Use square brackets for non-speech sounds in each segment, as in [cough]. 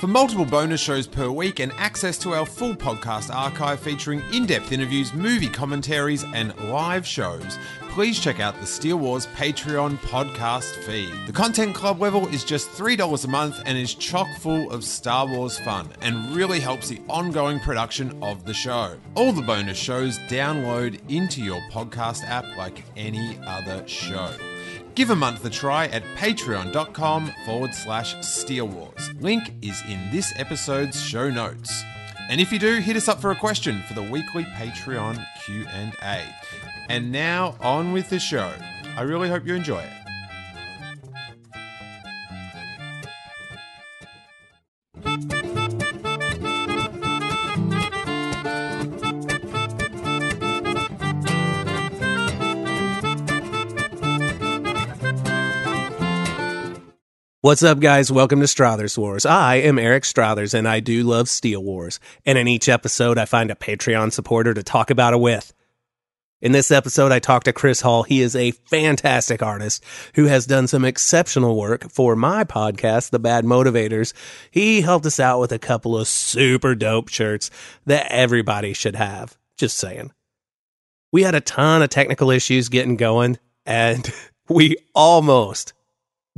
For multiple bonus shows per week and access to our full podcast archive featuring in depth interviews, movie commentaries, and live shows, please check out the Steele Wars Patreon podcast feed. The Content Club level is just $3 a month and is chock full of Star Wars fun and really helps the ongoing production of the show. All the bonus shows download into your podcast app like any other show. Give a month a try at patreon.com forward slash Steele Wars. Link is in this episode's show notes. And if you do, hit us up for a question for the weekly Patreon Q&A. And now on with the show. I really hope you enjoy it. What's up, guys? Welcome to Strathers Wars. I am Eric Strathers, and I do love Steele Wars. And in each episode, I find a Patreon supporter to talk about it with. In this episode, I talked to Chris Hall. He is a fantastic artist who has done some exceptional work for my podcast, The Bad Motivators. He helped us out with a couple of super dope shirts that everybody should have. Just saying. We had a ton of technical issues getting going, and [laughs] we almost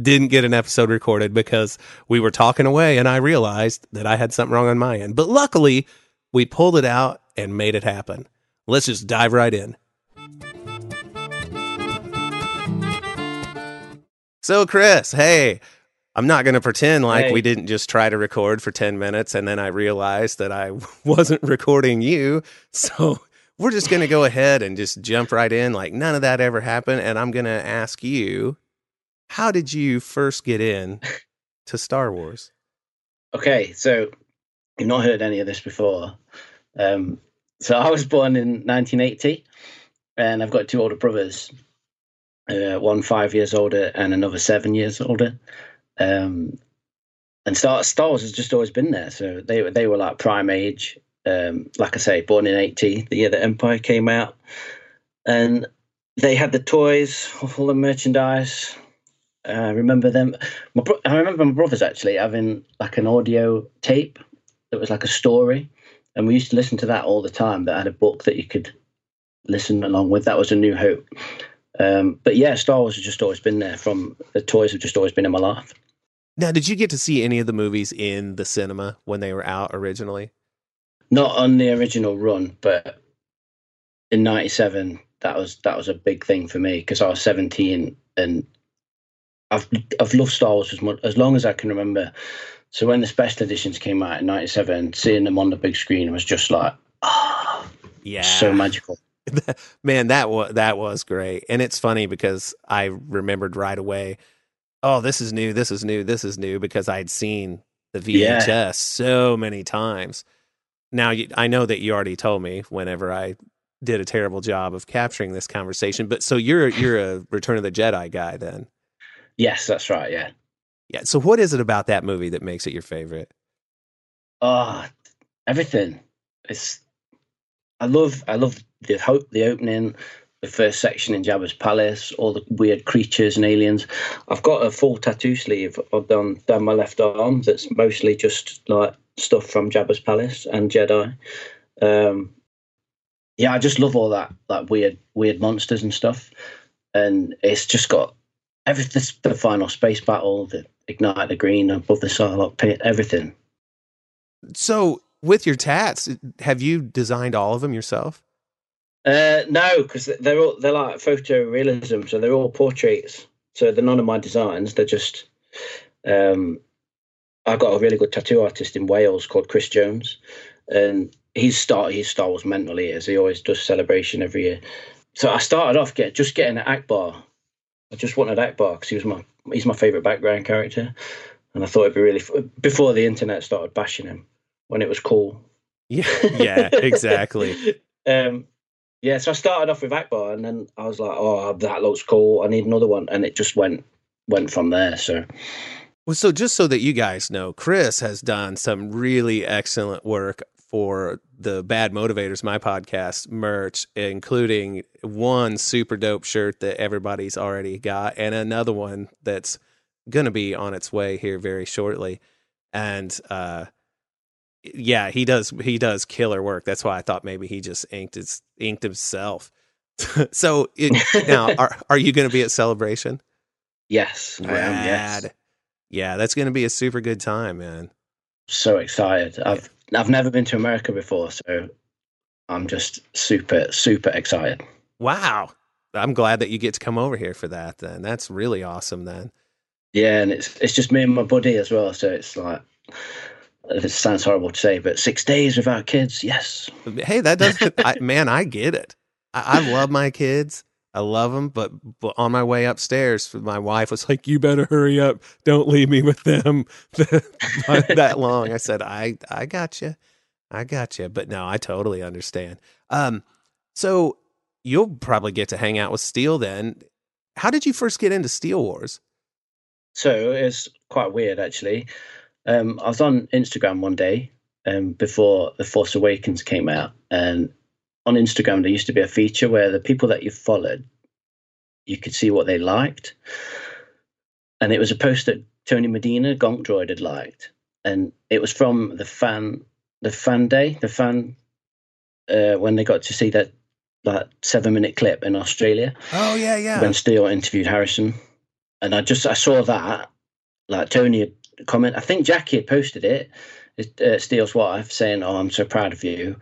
didn't get an episode recorded because we were talking away and I realized that I had something wrong on my end. But luckily, we pulled it out and made it happen. Let's just dive right in. So, Chris, hey, I'm not going to pretend like Hey. we didn't just try to record for 10 minutes and then I realized that I [laughs] wasn't recording you. So, we're just going to go ahead and just jump right in like none of that ever happened. And I'm going to ask you, how did you first get in to Star Wars? Okay, so you've not heard any of this before. Um, so I was born in 1980, and I've got two older brothers. Uh, one five years older and another seven years older. Um, and Star Star Wars has just always been there. So they were they were like prime age. Um, like I say, born in 80, the year that Empire came out, and they had the toys, all the merchandise. Uh, I remember them. My bro- I remember my brothers actually having like an audio tape that was like a story, and we used to listen to that all the time. That had a book that you could listen along with. That was a New Hope. Um, but yeah, Star Wars has just always been there. From the toys have just always been in my life. Now, did you get to see any of the movies in the cinema when they were out originally? Not on the original run, but in '97, that was that was a big thing for me because I was 17 and I've I've loved Star Wars as much as long as I can remember. So when the special editions came out in '97, seeing them on the big screen was just like, ah, Yeah. so magical. [laughs] Man, that was that was great. And it's funny because I remembered right away, oh, this is new, this is new, this is new because I'd seen the VHS Yeah. so many times. Now you, I know that you already told me whenever I did a terrible job of capturing this conversation, but so you're you're a Return of the Jedi guy then. Yes, that's right. Yeah. Yeah. So what is it about that movie that makes it your favorite? Oh, everything. It's. I love. I love the hope. The opening, the first section in Jabba's palace, all the weird creatures and aliens. I've got a full tattoo sleeve of- down down my left arm that's mostly just like stuff from Jabba's palace and Jedi. Um, yeah, I just love all that that weird weird monsters and stuff, and it's just got The final space battle, the ignite the green above the Sarlacc pit, everything. So with your tats, have you designed all of them yourself? Uh, no, because they're all they're like photorealism, so they're all portraits. So they're none of my designs. They're just. Um, I got a really good tattoo artist in Wales called Chris Jones, and he's Star he's Star Wars mental. He. He always does celebration every year. So I started off get just getting an Ackbar I just wanted Ackbar because he was my he's my favorite background character, and I thought it'd be really before the internet started bashing him when it was cool. Yeah, [laughs] yeah, exactly. um, yeah, so I started off with Ackbar, and then I was like, "Oh, that looks cool. I need another one," and it just went went from there. So, well, so just so that you guys know, Chris has done some really excellent work for the Bad Motivators, my podcast merch, including one super dope shirt that everybody's already got, and another one that's going to be on its way here very shortly. And uh, yeah, he does he does killer work. That's why I thought maybe he just inked his inked himself. [laughs] so it, now, [laughs] are are you going to be at Celebration? Yes, Rad. I am. Yes. Yeah, that's going to be a super good time, man. So excited! I've I've never been to America before, so I'm just super super excited. Wow, I'm glad that you get to come over here for that. Then that's really awesome. Then. Yeah, and it's it's just me and my buddy as well, so it's like it sounds horrible to say, but six days without kids, yes. Hey, that doesn't, I, man, I get it. I, I, love my kids. I love them, but, but on my way upstairs, my wife was like, "You better hurry up! Don't leave me with them [laughs] that long." I said, "I I got you, I got you," but no, I totally understand. Um, so you'll probably get to hang out with Steele then. How did you first get into Steele Wars? So it's quite weird, actually. Um, I was on Instagram one day um, before The Force Awakens came out, and on Instagram there used to be a feature where the people that you followed, you could see what they liked, and it was a post that Tony Medina Gonk Droid had liked, and it was from the fan, the fan day, the fan uh, when they got to see that that seven minute clip in Australia. Oh yeah, yeah. When Steele interviewed Harrison, and I just I saw that like Tony had comment. I think Jackie had posted it, uh, Steele's wife, saying, "Oh, I'm so proud of you,"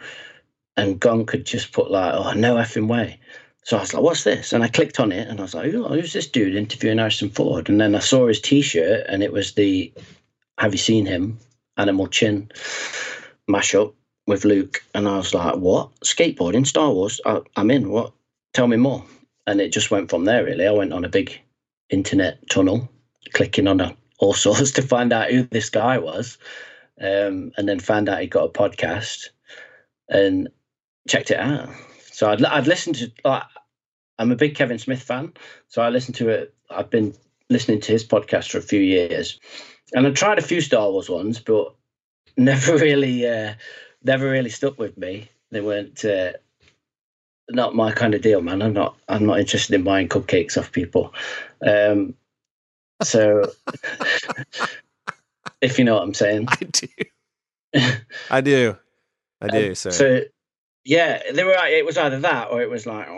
and Gonk could just put like, "Oh, no effing way." So I was like, "What's this?" And I clicked on it, and I was like, oh, "Who's this dude interviewing Harrison Ford?" And then I saw his T-shirt, and it was the "Have you seen him?" Animal Chin mashup with Luke, and I was like, "What skateboarding Star Wars? I, I'm in. What? Tell me more." And it just went from there. Really, I went on a big internet tunnel, clicking on a [laughs] all sorts to find out who this guy was, um, and then found out he got a podcast and checked it out. So I'd I'd listened to like I'm a big Kevin Smith fan, so I listened to it. I've been listening to his podcast for a few years, and I tried a few Star Wars ones, but never [laughs] really uh, never really stuck with me. They weren't. Uh, not my kind of deal, man. I'm not. I'm not interested in buying cupcakes off people. Um, so, [laughs] if you know what I'm saying, I do. I do. I do. [laughs] Um, so. Yeah, they were. It was either that or it was like,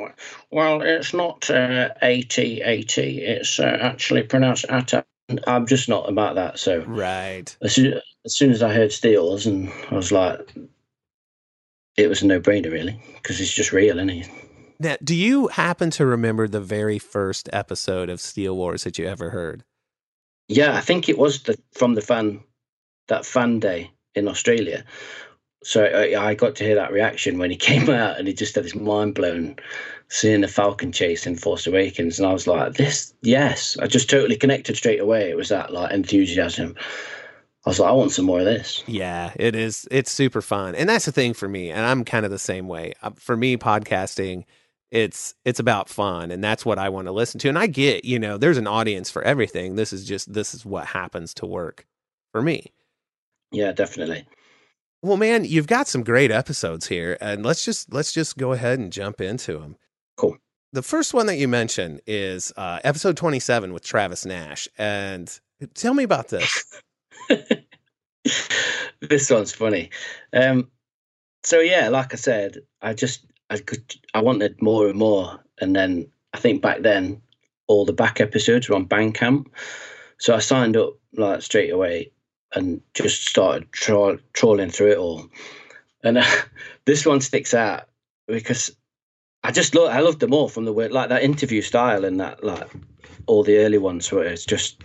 well, it's not uh, AT AT. It's uh, actually pronounced ATA. I'm just not about that. So, right. As soon, as soon as I heard Steele's, and I was like, it was a no brainer, really, because he's just real, isn't he? Now, do you happen to remember the very first episode of Steele Wars that you ever heard? Yeah, I think it was the, from the fan that fan day in Australia. So I, I, got to hear that reaction when he [laughs] came out, and he just had this mind blown seeing the Falcon chase in Force Awakens, and I was like, "This, yes!" I just totally connected straight away. It was that like enthusiasm. I was like, I want some more of this. Yeah, it is. It's super fun, and that's the thing for me. And I'm kind of the same way. Uh, for me, podcasting it's it's about fun and that's what I want to listen to. And I get, you know, there's an audience for everything. This is just this is what happens to work for me. Yeah, definitely. Well, man, you've got some great episodes here and let's just let's just go ahead and jump into them. Cool. The first one that you mentioned is uh, episode 27 with Travis Nash and tell me about this. [laughs] this one's funny. Um so yeah, like I said, I just I could I wanted more and more, and then I think back then all the back episodes were on Bandcamp, so I signed up like straight away and just started tra- trawling through it all. And uh, [laughs] this one sticks out because I just love I loved them all from the way like that interview style and that like all the early ones where it's just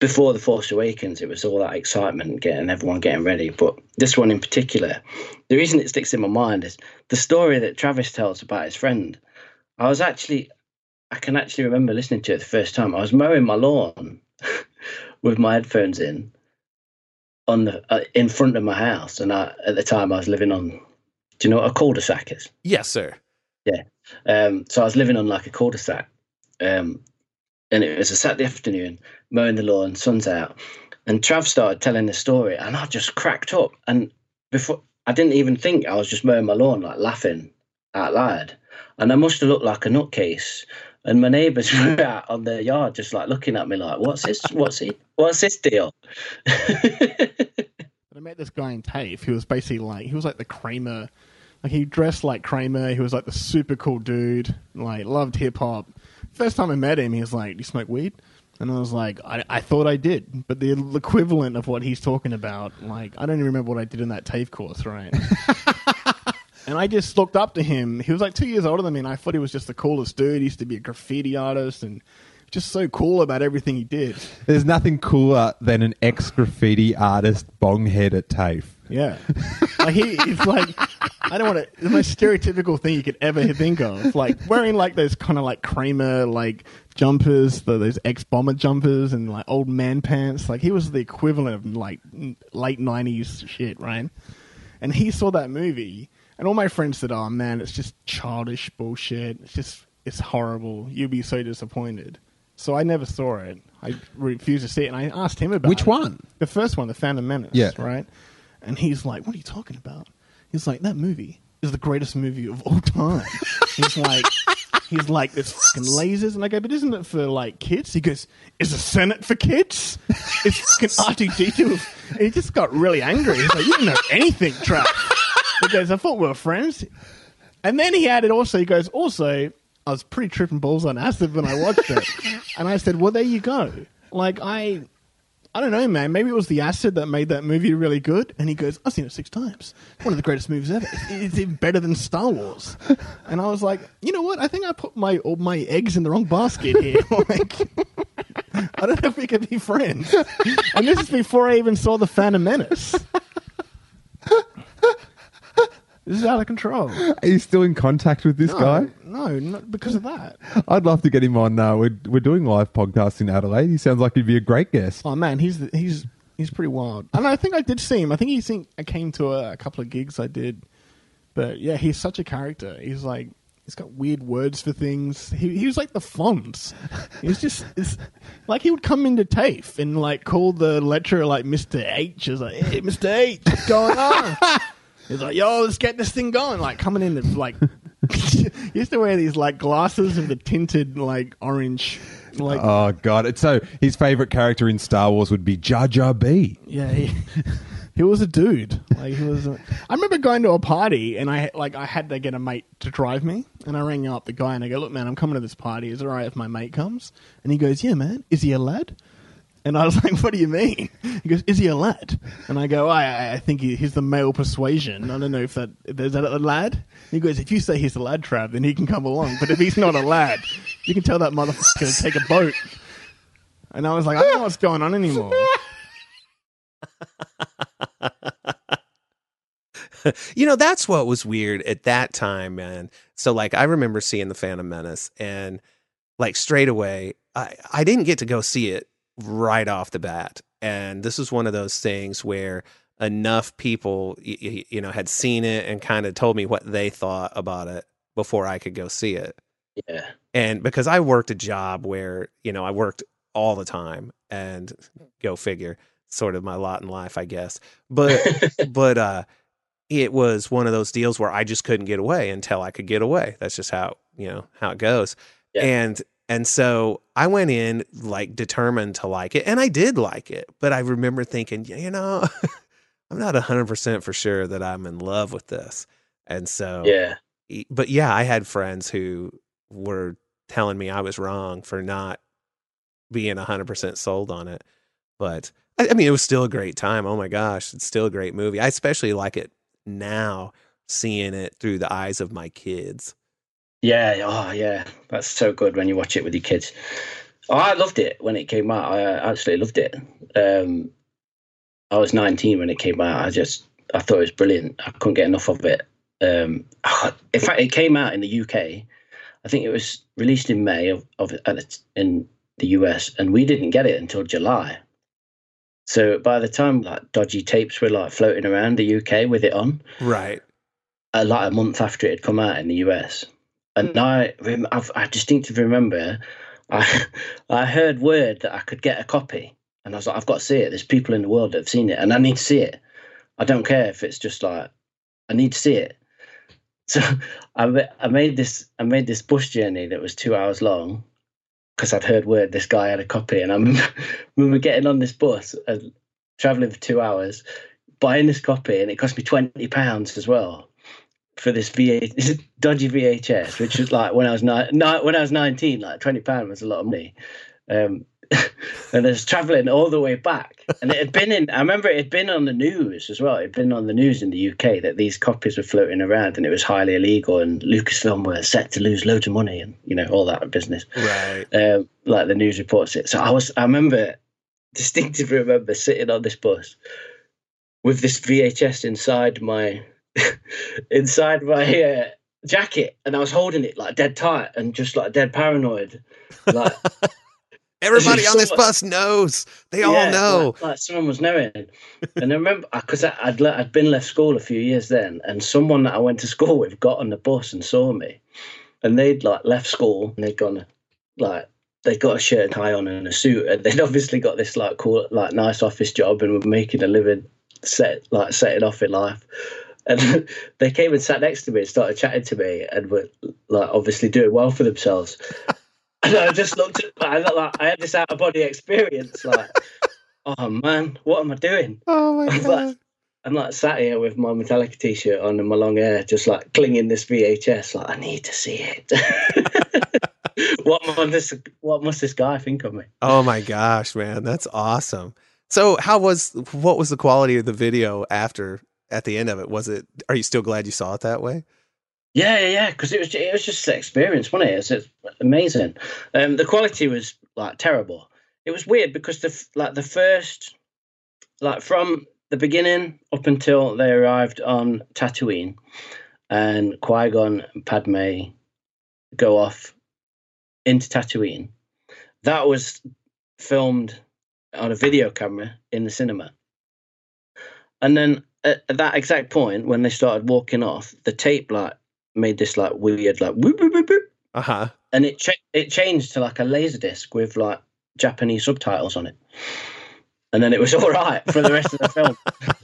before the Force Awakens, it was all that excitement, getting everyone getting ready. But this one in particular, the reason it sticks in my mind is the story that Travis tells about his friend. I was actually, I can actually remember listening to it the first time. I was mowing my lawn with my headphones in on the uh, in front of my house, and I, at the time I was living on. Do you know what a cul-de-sac is? Yes, sir. Yeah. Um, so I was living on like a cul-de-sac, um, and it was a Saturday afternoon, mowing the lawn, sun's out, and Trav started telling the story, and I just cracked up. And before I didn't even think I was just mowing my lawn, like laughing out loud, and I must have looked like a nutcase. And my neighbours [laughs] were out on their yard, just like looking at me, like, "What's this? What's he? What's this deal?" [laughs] I met this guy in TAFE. He was basically like he was like the Kramer, like he dressed like Kramer. He was like the super cool dude. Like loved hip hop. First time I met him, he was like, "Do you smoke weed?" And I was like, I, I thought I did, but the equivalent of what he's talking about, like I don't even remember what I did in that TAFE course, right? [laughs] and I just looked up to him. He was like two years older than me, and I thought he was just the coolest dude. He used to be a graffiti artist and just so cool about everything he did. There's nothing cooler than an ex graffiti artist bonghead at TAFE. Yeah, like he, he's like I don't want to. The most stereotypical thing you could ever think of, like wearing like those kind of like Kramer like jumpers, the, those ex bomber jumpers, and like old man pants. Like he was the equivalent of like late nineties shit, right? And he saw that movie, and all my friends said, "Oh man, it's just childish bullshit. It's just it's horrible. You'd be so disappointed." So I never saw it. I refused to see it, and I asked him about Which it. one? The first one, The Phantom Menace. Yeah. Right. And he's like, "What are you talking about?" He's like, "That movie is the greatest movie of all time." [laughs] he's like, "He's like, there's fucking lasers," and I go, "But isn't it for like kids?" He goes, "Is the Senate for kids?" It's fucking R two D two. He just got really angry. He's like, "You don't know anything, Trav." He goes, "I thought we were friends." And then he added also, he goes, also, I was pretty tripping balls on acid when I watched it. and I said, well, there you go. Like, I, I don't know, man. Maybe it was the acid that made that movie really good. And he goes, I've seen it six times. One of the greatest movies ever. It's, it's even better than Star Wars. And I was like, you know what? I think I put my all my eggs in the wrong basket here. [laughs] like, I don't know if we can be friends. And this is before I even saw the Phantom Menace. This is out of control. [laughs] Are you still in contact with this No, guy? no, not because of that. [laughs] I'd love to get him on. Uh, we're, we're doing live podcasts in Adelaide. He sounds like he'd be a great guest. Oh man, he's he's he's pretty wild. And I think I did see him. I think he think I came to a, a couple of gigs I did. But yeah, he's such a character. He's like he's got weird words for things. He he was like the Fonz. He was just [laughs] it's, like he would come into TAFE and like call the lecturer like Mister H. He's like, hey, Mister H, what's going on? He's like, yo, let's get this thing going. Like coming in and like [laughs] he used to wear these like glasses with the tinted like orange like Oh god! It's so his favorite character in Star Wars would be Jar Jar B. Yeah, he, [laughs] he was a dude. Like he was. A, I remember going to a party and I like I had to get a mate to drive me, and I rang up the guy and I go, "Look, man, I'm coming to this party. Is it alright if my mate comes?" And he goes, "Yeah, man. Is he a lad?" And I was like, "What do you mean?" He goes, "Is he a lad?" And I go, "I, I- think he, he's the male persuasion. I don't know if that is that a lad." He goes, "If you say he's a lad, Trav, then he can come along. But if he's not a lad, you can tell that motherfucker to take a boat." And I was like, "I don't know what's going on anymore." [laughs] you know, that's what was weird at that time, man. So like I remember seeing the Phantom Menace and like straight away, I, I didn't get to go see it right off the bat. And this was one of those things where enough people, y- y- you know, had seen it and kind of told me what they thought about it before I could go see it. Yeah. And because I worked a job where, you know, I worked all the time and go figure, sort of my lot in life, I guess. But [laughs] but uh it was one of those deals where I just couldn't get away until I could get away. That's just how, you know, how it goes. Yeah. And and so I went in like determined to like it and I did like it. But I remember thinking, "Yeah, you know, [laughs] I'm not 100% for sure that I'm in love with this. And so yeah. but yeah, I had friends who were telling me I was wrong for not being 100% sold on it. But I, I mean, it was still a great time. Oh my gosh, it's still a great movie. I especially like it now, seeing it through the eyes of my kids. Yeah, oh yeah, that's so good when you watch it with your kids. Oh, I loved it when it came out. I absolutely loved it. Um, I was 19 when it came out. I just I thought it was brilliant. I couldn't get enough of it. Um, [sighs] in fact, it came out in the UK. I think it was released in May of, of in the US, and we didn't get it until July. So by the time like dodgy tapes were like floating around the UK with it on, Right. uh, like a month after it had come out in the US, and I I've, I distinctively remember I [laughs] I heard word that I could get a copy, and I was like, I've got to see it. There's people in the world that have seen it, and I need to see it. I don't care if it's just like I need to see it. [laughs] So I I made this I made this bus journey that was two hours long because I'd heard word this guy had a copy, and I [laughs] remember, remember getting on this bus and traveling for two hours, buying this copy, and it cost me twenty pounds as well for this VH dodgy VHS, which was like when I was nine, ni- when I was nineteen, like twenty pound was a lot of money. Um, [laughs] and I was traveling all the way back, and it had been in. I remember it had been on the news as well. It had been on the news in the UK that these copies were floating around, and it was highly illegal. And Lucasfilm were set to lose loads of money, and you know all that business Right. um, like the news reports it. So I was, I remember distinctively remember sitting on this bus with this VHS inside my [laughs] inside my uh, jacket, and I was holding it like dead tight and just like dead paranoid, like [laughs] Everybody [laughs] on this bus knows. They all know. like, like someone was knowing. And I remember because I'd le- I'd been left school a few years then, and someone that I went to school with got on the bus and saw me, and they'd like left school and they'd gone like they'd got a shirt and tie on and a suit, and they'd obviously got this like cool like nice office job and were making a living, set like setting off in life. And [laughs] they came and sat next to me and started chatting to me and were like obviously doing well for themselves. [laughs] And I just looked at I looked like I had this out of body experience, like, oh man, what am I doing? [laughs] Oh my I'm like, I'm like sat here with my Metallica t-shirt on and my long hair, just like clinging this VHS. Like I need to see it. what must this What must this guy think of me? Oh my gosh, man, that's awesome. So, how was what was the quality of the video after at the end of it? Was it? Are you still glad you saw it that way? Yeah, yeah, yeah. Because it was it was just an experience, wasn't it? It was, amazing. Um, the quality was like terrible. It was weird because the like the first like from the beginning up until they arrived on Tatooine, and Qui Gon and Padme go off into Tatooine. That was filmed on a video camera in the cinema. And then at, at that exact point, when they started walking off, the tape like made this like weird like whoop, whoop, whoop, whoop, Uh huh. and it cha- it changed to like a laser disc with like Japanese subtitles on it. And then it was [laughs] all right for the rest of the film. [laughs]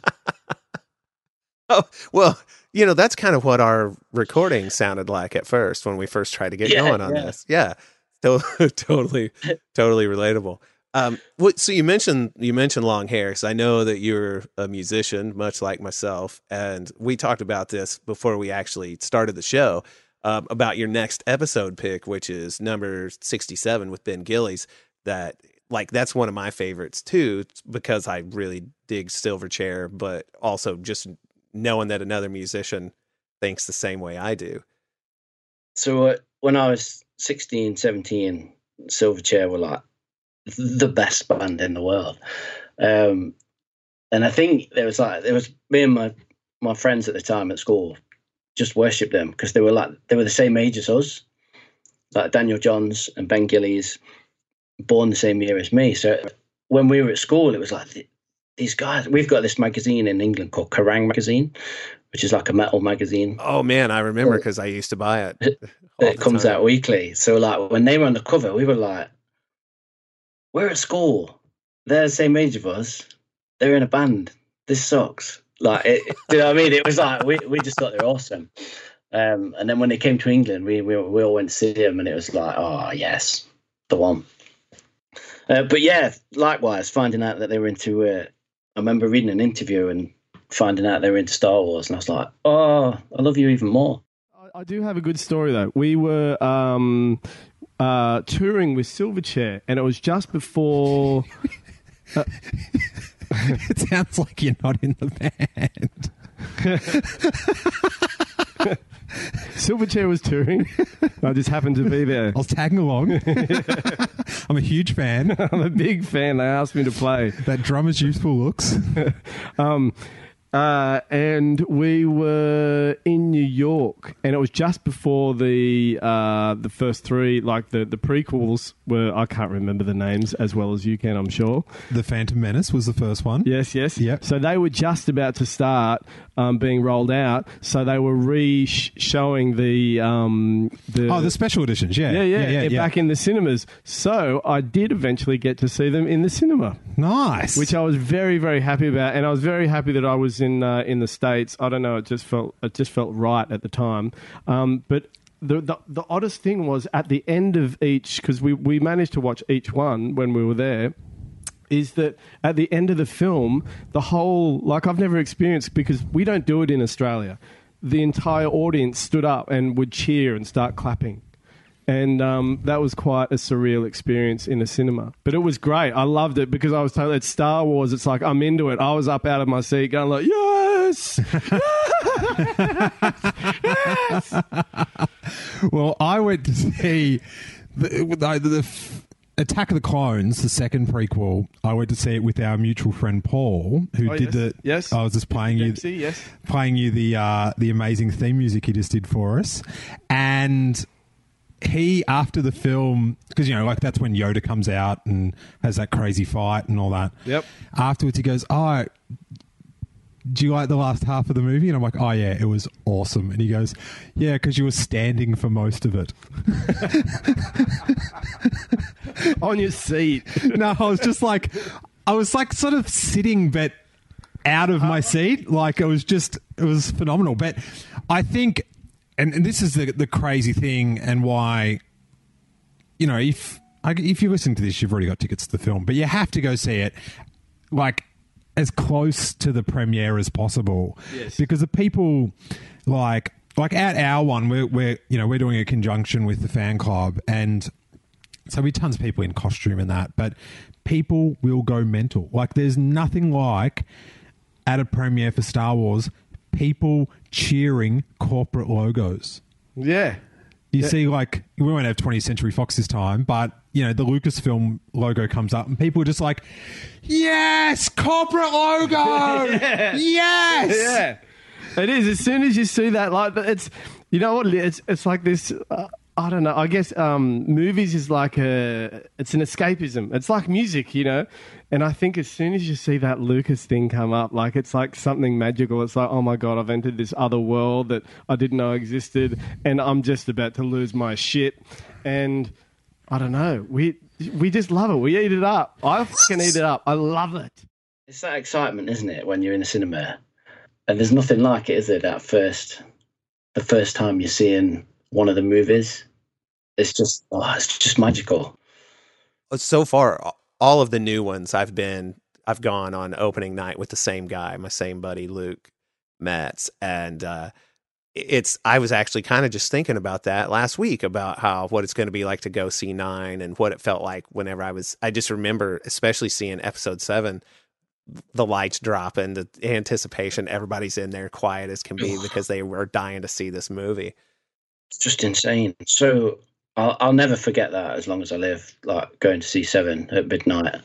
Oh well, you know that's kind of what our recording sounded like at first when we first tried to get Yeah, going on yeah. this. Yeah, to- [laughs] totally, totally relatable. Um, what, so you mentioned you mentioned long hair. So I know that you're a musician, much like myself, and we talked about this before we actually started the show um, about your next episode pick, which is number sixty-seven with Ben Gillies. That like that's one of my favorites too, because I really dig Silverchair, but also just knowing that another musician thinks the same way I do. So uh, when I was 16, 17, Silverchair were like the best band in the world. Um, and I think there was like there was me and my my friends at the time at school just worshipped them because they were like they were the same age as us, like Daniel Johns and Ben Gillies, born the same year as me. So when we were at school, it was like these guys. We've got this magazine in England called Kerrang magazine, which is like a metal magazine. Oh man, I remember because I used to buy it. it comes time. out weekly. So like when they were on the cover, we were like, "We're at school. They're the same age of us. They're in a band. This sucks." Like, it, do you know what I mean? It was like we we just thought they were awesome. Um, and then when they came to England, we, we we all went to see them, and it was like, "Oh yes, the one." Uh, but yeah, likewise, finding out that they were into. Uh, I remember reading an interview and finding out they were into Star Wars, and I was like, "Oh, I love you even more." I- I do have a good story though. We were um, uh, touring with Silverchair, and it was just before. [laughs] It sounds like you're not in the band. [laughs] Silverchair was touring. I just happened to be there. I was tagging along. [laughs] I'm a huge fan. I'm a big fan. They asked me to play. That drummer's useful looks. Um, uh, and we were in New York, and it was just before the uh, the first three, like the the prequels were. I can't remember the names as well as you can, I'm sure. The Phantom Menace was the first one. Yes, yes. Yep. So they were just about to start um, being rolled out. So they were re-showing the um, the Oh, the special editions. Yeah. yeah, yeah, yeah, yeah, back in the cinemas. So I did eventually get to see them in the cinema, Nice. which I was very, very happy about, and I was very happy that I was in uh, in the states. I don't know, it just felt it just felt right at the time. Um, but the, the the oddest thing was at the end of each because we we managed to watch each one when we were there is that at the end of the film, the whole, like I've never experienced because we don't do it in Australia, the entire audience stood up and would cheer and start clapping. And um, that was quite a surreal experience in a cinema. But it was great. I loved it because I was told it's Star Wars. It's like, I'm into it. I was up out of my seat going like, yes! [laughs] yes, well, I went to see the, the, the Attack of the Clones, the second prequel. I went to see it with our mutual friend Paul, who Oh, did yes. the. Yes. I was just playing you, yes. playing you the uh, the amazing theme music he just did for us, and he after the film because you know like that's when Yoda comes out and has that crazy fight and all that. Yep. Afterwards, he goes, "Oh, do you like the last half of the movie?" And I'm like, "Oh yeah, it was awesome." And he goes, "Yeah, because you were standing for most of it." [laughs] On your seat. [laughs] no, I was just like, I was like sort of sitting, but out of my uh-huh. seat. Like it was just, it was phenomenal. But I think, and, and this is the the crazy thing, and why, you know, if if you're listening to this, you've already got tickets to the film, but you have to go see it, like as close to the premiere as possible, Yes. because the people like. Like at our one, we're, we're you know we're doing a conjunction with the fan club, and so we tons of people in costume and that, but people will go mental. Like there's nothing like at a premiere for Star Wars, people cheering corporate logos. Yeah. You see, like we won't have 20th Century Fox this time, but you know the Lucasfilm logo comes up, and people are just like, "Yes, corporate logo, [laughs] yes." Yeah, it is. As soon as you see that, like it's, you know what? It's it's like this. Uh, I don't know. I guess um, movies is like a. It's an escapism. It's like music, you know. And I think as soon as you see that Lucas thing come up, like it's like something magical. It's like, oh my god, I've entered this other world that I didn't know existed, and I'm just about to lose my shit. And I don't know. We we just love it. We eat it up. I fucking eat it up. I love it. It's that excitement, isn't it, when you're in the cinema? And there's nothing like it, is there? That first, the first time you're seeing one of the movies, it's just, oh, it's just magical. so far all of the new ones I've been I've gone on opening night with the same guy, my same buddy Luke Metz, and uh, it's I was actually kind of just thinking about that last week about how what it's going to be like to go see nine and what it felt like whenever I was. I just remember especially seeing episode seven. The lights drop and the anticipation. Everybody's in there quiet as can be because they were dying to see this movie. Just insane. So I'll, I'll never forget that as long as I live. Like going to see Seven at midnight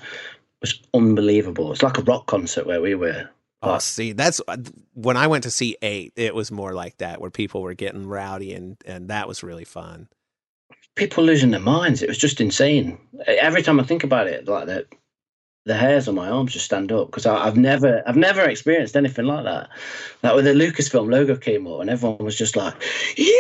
was unbelievable. It's like a rock concert where we were. Oh, see, that's uh, when I went to see eight. It was more like that, where people were getting rowdy, and and that was really fun. People losing their minds. It was just insane. Every time I think about it, like that, the hairs on my arms just stand up because I've never, I've never experienced anything like that. Like when the Lucasfilm logo came up, and everyone was just like, "Yeah!"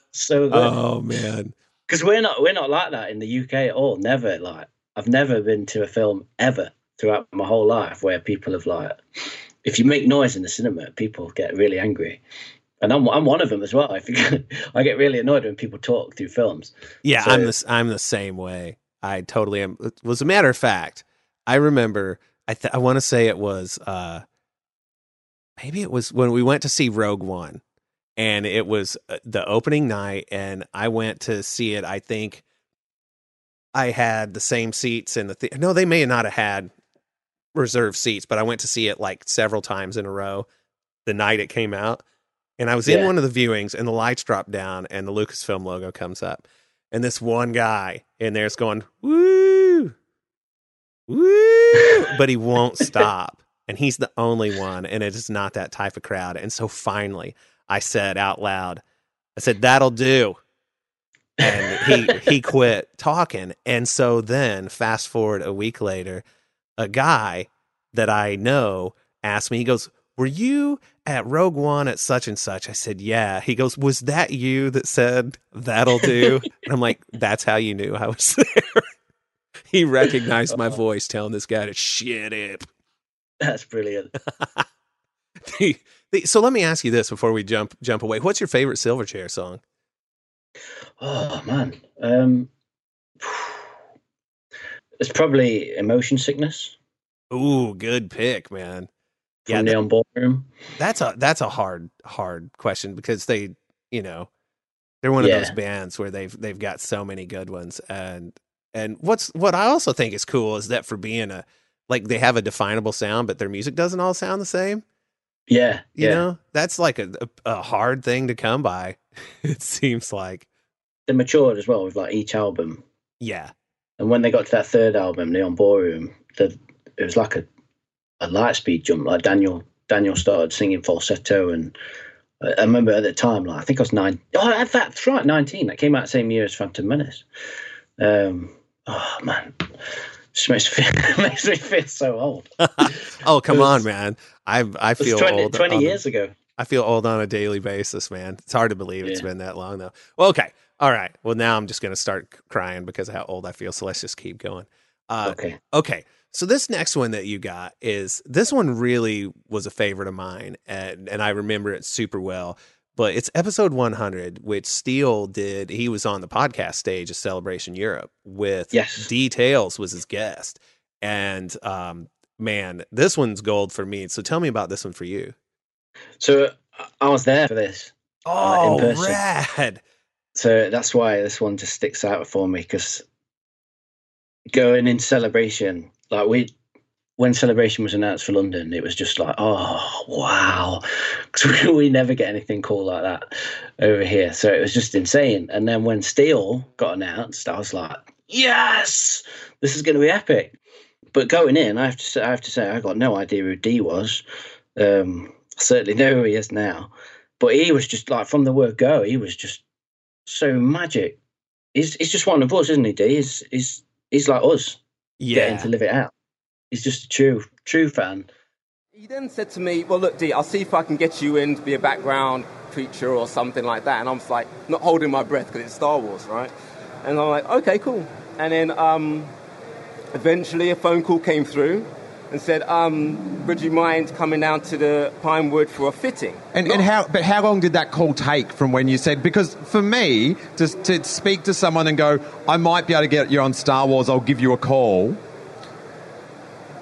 [laughs] so [laughs] good. Oh man, because we're not we're not like that in the UK at all. Never like I've never been to a film ever throughout my whole life where people have like, if you make noise in the cinema, people get really angry, and I'm I'm one of them as well. If you, [laughs] I get really annoyed when people talk through films. yeah, So- I'm the I'm the same way. I totally am. Was a matter of fact, I remember. I th- I want to say it was uh maybe it was when we went to see Rogue One, and it was uh, the opening night, and I went to see it. I think I had the same seats in the theater. No, they may not have had reserved seats, but I went to see it like several times in a row the night it came out. And I was in one of the viewings, and the lights drop down, and the Lucasfilm logo comes up, and this one guy in there's going woo, woo, but he won't [laughs] stop. And he's the only one, and it is not that type of crowd. And so finally, I said out loud, I said, That'll do. And he he [laughs] quit talking. And so then fast forward a week later, a guy that I know asked me, he goes, Were you at Rogue One at such and such? I said, Yeah. He goes, Was that you that said that'll do? [laughs] and I'm like, That's how you knew I was [laughs] there. he recognized my voice telling this guy to shit up. That's brilliant. [laughs] The- the- so let me ask you this before we jump jump away. What's your favorite Silverchair song? Oh man, um, [sighs] it's probably emotion sickness Ooh, good pick, man. Yeah, Neon Ballroom. That's a that's a hard hard question because they, you know, they're one of those bands where they've they've got so many good ones and and what's what I also think is cool is that for being a like they have a definable sound but their music doesn't all sound the same. Yeah, You yeah. know, that's like a, a a hard thing to come by. [laughs] It seems like They matured as well with like each album, yeah, and when they got to that third album, Neon Ballroom, the, it was like a a light speed jump. Like Daniel Daniel started singing falsetto, and I I remember at the time, like I think I was nine. Oh, that- that's right, nineteen. That came out the same year as Phantom Menace. Um, oh man, just makes me feel, [laughs] makes me feel so old. [laughs] oh come It on, man. I I was feel 20, old. 20 on a- years ago. I feel old on a daily basis, man. It's hard to believe it's been that long, though. Well, okay. All right. Well, now I'm just going to start crying because of how old I feel. So let's just keep going. Uh, Okay. okay. So this next one that you got is this one really was a favorite of mine, and and I remember it super well. But it's episode 100, which Steele did. He was on the podcast stage of Celebration Europe with Yes. Details was his guest, and um, man, this one's gold for me. So tell me about this one for you. So I- I was there for this. Uh, in Oh, person. rad! So that's why this one just sticks out for me because going in celebration, like we, when celebration was announced for London, it was just like, oh wow, [laughs] because we, we never get anything cool like that over here. So it was just insane. And then when Steele got announced, I was like, yes, this is going to be epic. But going in, I have to say, I have to say, I got no idea who D was. Um, certainly know who he is now, but he was just like from the word go, he was just so magic. He's he's just one of us, isn't he? D. He's he's he's like us, getting Yeah. to live it out. He's just a true true fan. He then said to me, Well, look, D, I'll see if I can get you in to be a background preacher or something like that. And I'm just like, not holding my breath because it's Star Wars, right? And I'm like, Okay, cool. And then um, eventually a phone call came through and said, um, Would you mind coming down to the Pinewood for a fitting? And, and how, but how long did that call take from when you said? Because for me, to, to speak to someone and go, I might be able to get you on Star Wars. I'll give you a call.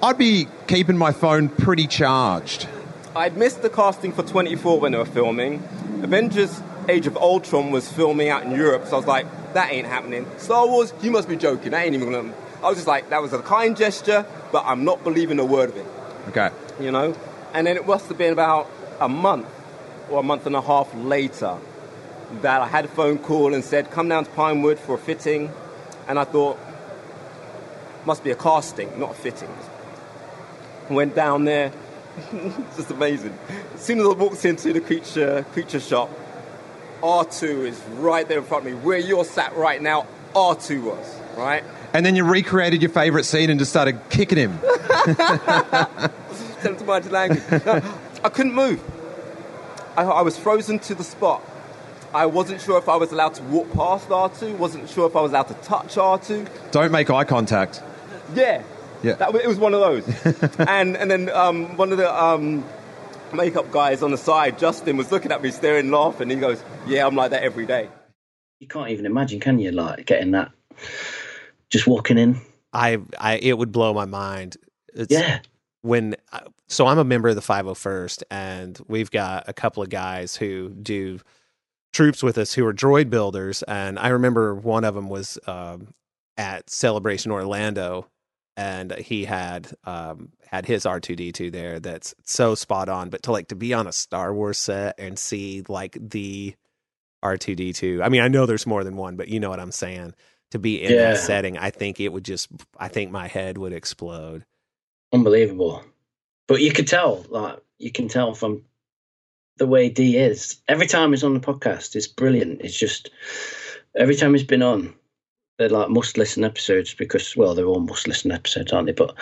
I'd be keeping my phone pretty charged. I'd missed the casting for 24 when they were filming. Avengers Age of Ultron was filming out in Europe, so I was like, that ain't happening. Star Wars, you must be joking. That ain't even gonna. I was just like, that was a kind gesture, but I'm not believing a word of it, Okay. you know? And then it must have been about a month or a month and a half later that I had a phone call and said, come down to Pinewood for a fitting. And I thought, must be a casting, not a fitting. Went down there, [laughs] just amazing. As soon as I walked into the creature creature shop, R2 is right there in front of me. Where you're sat right now, R2 was, right? And then you recreated your favourite scene and just started kicking him. Tell him to mind your language. No, I couldn't move. I, I was frozen to the spot. I wasn't sure if I was allowed to walk past R2, wasn't sure if I was allowed to touch R2. Don't make eye contact. Yeah. Yeah. That, it was one of those. [laughs] and and then um, one of the um, makeup guys on the side, Justin, was looking at me, staring, laughing. He goes, "Yeah, I'm like that every day." You can't even imagine, can you? Like getting that, just walking in. I, I, it would blow my mind. It's, Yeah. When, so I'm a member of the 501st, and we've got a couple of guys who do troops with us who are droid builders. And I remember one of them was um, at Celebration Orlando, and he had um, had his R2D2 there. That's so spot on. But to like to be on a Star Wars set and see like the R2D2. I mean, I know there's more than one, but you know what I'm saying. To be in Yeah. that setting, I think it would just, I think my head would explode. unbelievable. But you could tell, like you can tell from the way D is. Every time he's on the podcast, it's brilliant. It's just every time he's been on, they're like must listen episodes because well, they're all must listen episodes, aren't they? But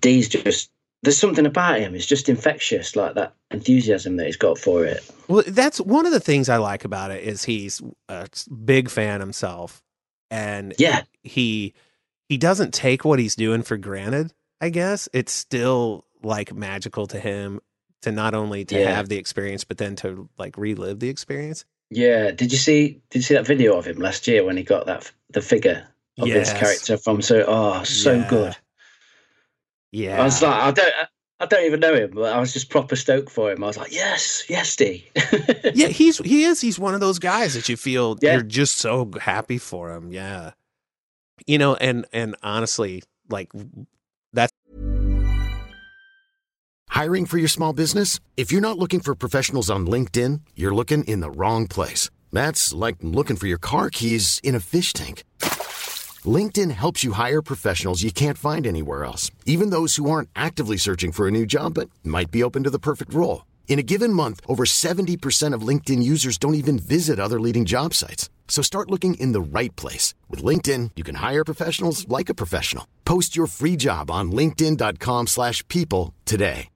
D's just there's something about him. It's just infectious, like that enthusiasm that he's got for it. Well, that's one of the things I like about it is he's a big fan himself, and Yeah, he he doesn't take what he's doing for granted. I guess it's still like magical to him to not only to Yeah. have the experience, but then to like relive the experience. yeah. Did you see? Did you see that video of him last year when he got that the figure of Yes. this character from? So oh, so Yeah. good. Yeah, I was like, I don't, I don't even know him, but I was just proper stoked for him. I was like, yes, yes, D. [laughs] yeah, he's he is he's one of those guys that you feel Yeah. you're just so happy for him. Yeah, you know, and and honestly, like that's Hiring for your small business? If you're not looking for professionals on LinkedIn, you're looking in the wrong place. That's like looking for your car keys in a fish tank. LinkedIn helps you hire professionals you can't find anywhere else, even those who aren't actively searching for a new job but might be open to the perfect role. In a given month, over 70% of LinkedIn users don't even visit other leading job sites. So start looking in the right place. With LinkedIn, you can hire professionals like a professional. Post your free job on linkedin.com/people slash people today.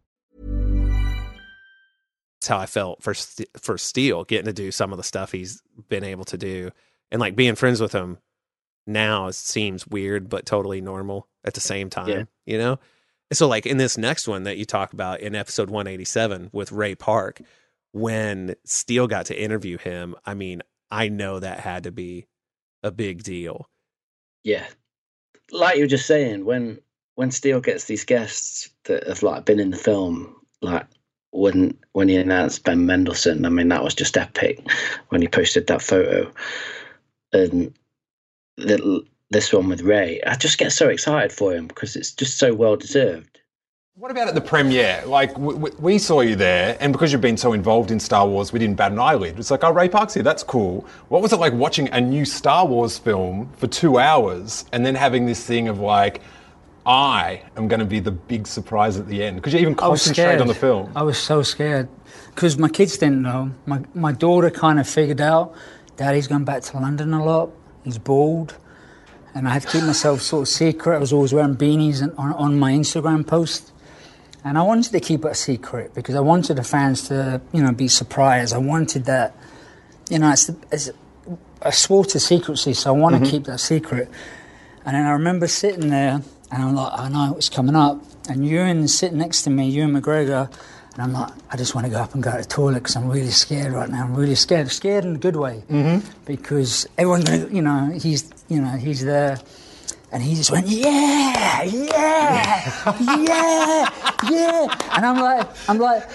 that's how I felt for for Steele getting to do some of the stuff he's been able to do, and like being friends with him now it seems weird but totally normal at the same time. Yeah. You know, and so like in this next one that you talk about in episode one eighty seven with Ray Park, when Steele got to interview him, I mean, I know that had to be a big deal. yeah, like you were just saying, when when Steele gets these guests that have like been in the film, like when when he announced Ben Mendelsohn, I mean that was just epic when he posted that photo, and the, this one with Ray, I just get so excited for him because it's just so well deserved. What about at the premiere? Like, w- w- we saw you there, and because you've been so involved in Star Wars, we didn't bat an eyelid. It's like, oh, Ray Park's here, that's cool. What was it like watching a new Star Wars film for two hours and then having this thing of like, I am going to be the big surprise at the end? Because you even I was concentrate on the film. I was so scared because my kids didn't know. My my daughter kind of figured out. Daddy's gone back to London a lot. He's bald, and I had to keep myself sort of secret. I was always wearing beanies and- on, on my Instagram post, and I wanted to keep it a secret because I wanted the fans to, you know, be surprised. I wanted that, you know, it's, it's I swore to secrecy, so I want to mm-hmm. keep that secret. And then I remember sitting there, and I'm like, I know what's coming up. And Ewan's sitting next to me, Ewan McGregor, and I'm like, I just want to go up and go to the toilet because I'm really scared right now. I'm really scared, scared in a good way, mm-hmm. because everyone's gonna, you know, he's, you know, he's there, and he just went, yeah, yeah, yeah, yeah, and I'm like, I'm like,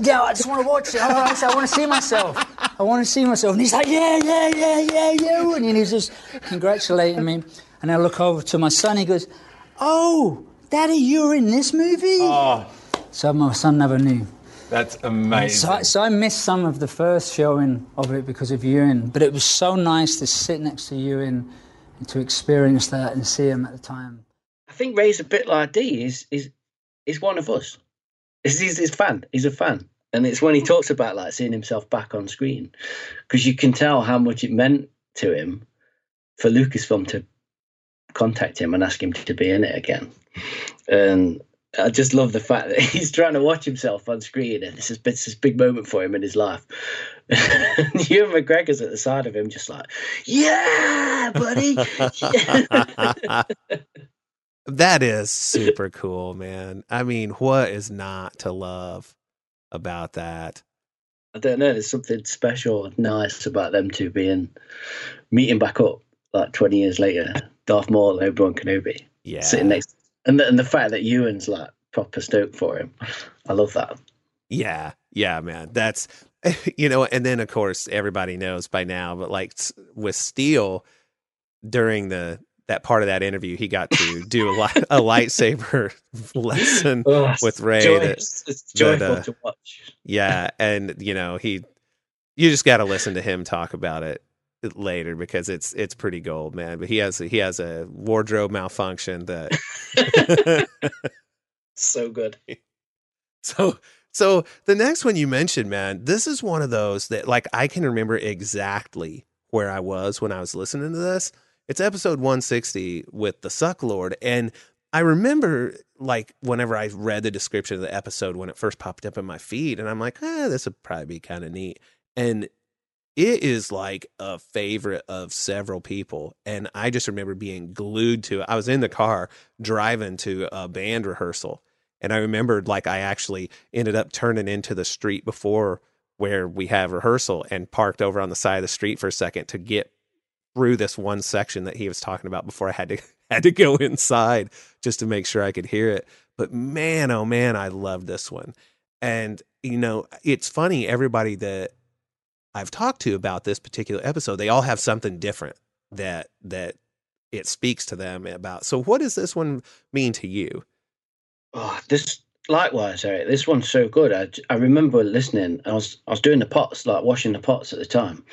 yeah, I just want to watch it. I want to, I want to see myself. I want to see myself. And he's like, yeah, yeah, yeah, yeah, yeah, and he's just congratulating me. And I look over to my son. He goes, oh, Daddy, you're in this movie. Oh, So my son never knew. that's amazing. So, I- so I missed some of the first showing of it because of Ewan, but it was so nice to sit next to Ewan and to experience that and see him at the time. I think Ray's a bit like D. He's he's, he's one of us. He's, he's he's a fan. He's a fan, and it's when he talks about like seeing himself back on screen, because you can tell how much it meant to him for Lucasfilm to contact him and ask him to be in it again. And I just love the fact that [laughs] he's trying to watch himself on screen, and this is it's this big moment for him in his life. [laughs] and Ewan McGregor's at the side of him, just like, "Yeah, buddy." [laughs] that is super cool, man. I mean, what is not to love about that? I don't know. There's something special and nice about them two being meeting back up like 20 years later. Darth Maul, and Obi Wan Kenobi, Yeah. sitting next, and the, and the fact that Ewan's like proper stoked for him. I love that. Yeah, yeah, man. That's [laughs] you know, and then of course everybody knows by now, but like with Steele during the that part of that interview, he got to [laughs] do a, li- a lightsaber [laughs] lesson Oh, with Ray. joy- that- it's, it's that, joyful uh, to watch. yeah, and you know he, you just got to listen to him talk about it. later because it's it's pretty gold, man. But he has he has a wardrobe malfunction that so good. [laughs] So so the next one you mentioned, man, this is one of those that like I can remember exactly where I was when I was listening to this. It's episode 160 with the Suck Lord. And I remember like whenever I read the description of the episode when it first popped up in my feed, and I'm like, ah, this would probably be kind of neat. And it is like a favorite of several people. And I just remember being glued to it. I was in the car driving to a band rehearsal. And I remembered like I actually ended up turning into the street before where we have rehearsal and parked over on the side of the street for a second to get through this one section that he was talking about before I had to [laughs] had to go inside just to make sure I could hear it. But man, oh man, I love this one. And you know, it's funny everybody that I've talked to about this particular episode, they all have something different that that it speaks to them about. So what does this one mean to you? Oh, this likewise, Eric. This one's so good. I, I remember listening. I was I was doing the pots, like washing the pots at the time,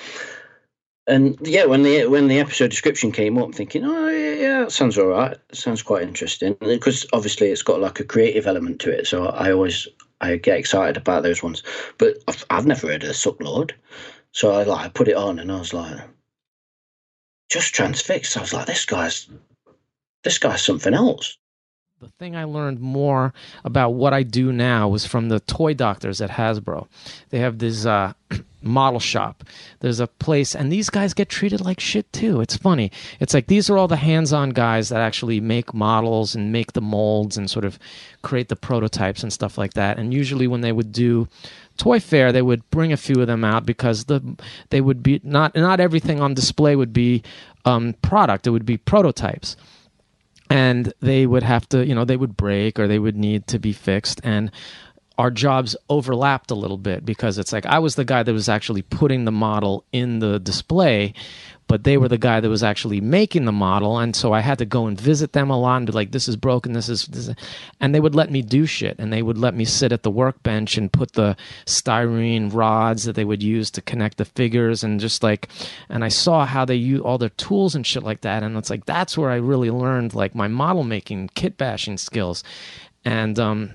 and yeah, when the when the episode description came up, I'm thinking, oh yeah, yeah, that sounds all right. sounds quite interesting because obviously it's got like a creative element to it. So I always I get excited about those ones. But I've, I've never heard of Suck Lord, so I like I put it on and I was like, just transfixed. I was like, this guy's this guy's something else. The thing I learned more about what I do now was from the toy doctors at Hasbro. They have this uh, [clears throat] model shop. There's a place, and these guys get treated like shit too. It's funny. It's like these are all the hands on guys that actually make models and make the molds and sort of create the prototypes and stuff like that. And usually, when they would do toy fair they would bring a few of them out because the they would be not not everything on display would be um, product it would be prototypes and they would have to you know they would break or they would need to be fixed. And our jobs overlapped a little bit because it's like I was the guy that was actually putting the model in the display, but they were the guy that was actually making the model, and so I had to go and visit them a lot and be like, "This is broken. This is,", this is and they would let me do shit, and they would let me sit at the workbench and put the styrene rods that they would use to connect the figures, and just like, and I saw how they use all their tools and shit like that, and it's like that's where I really learned like my model making, kit bashing skills, and um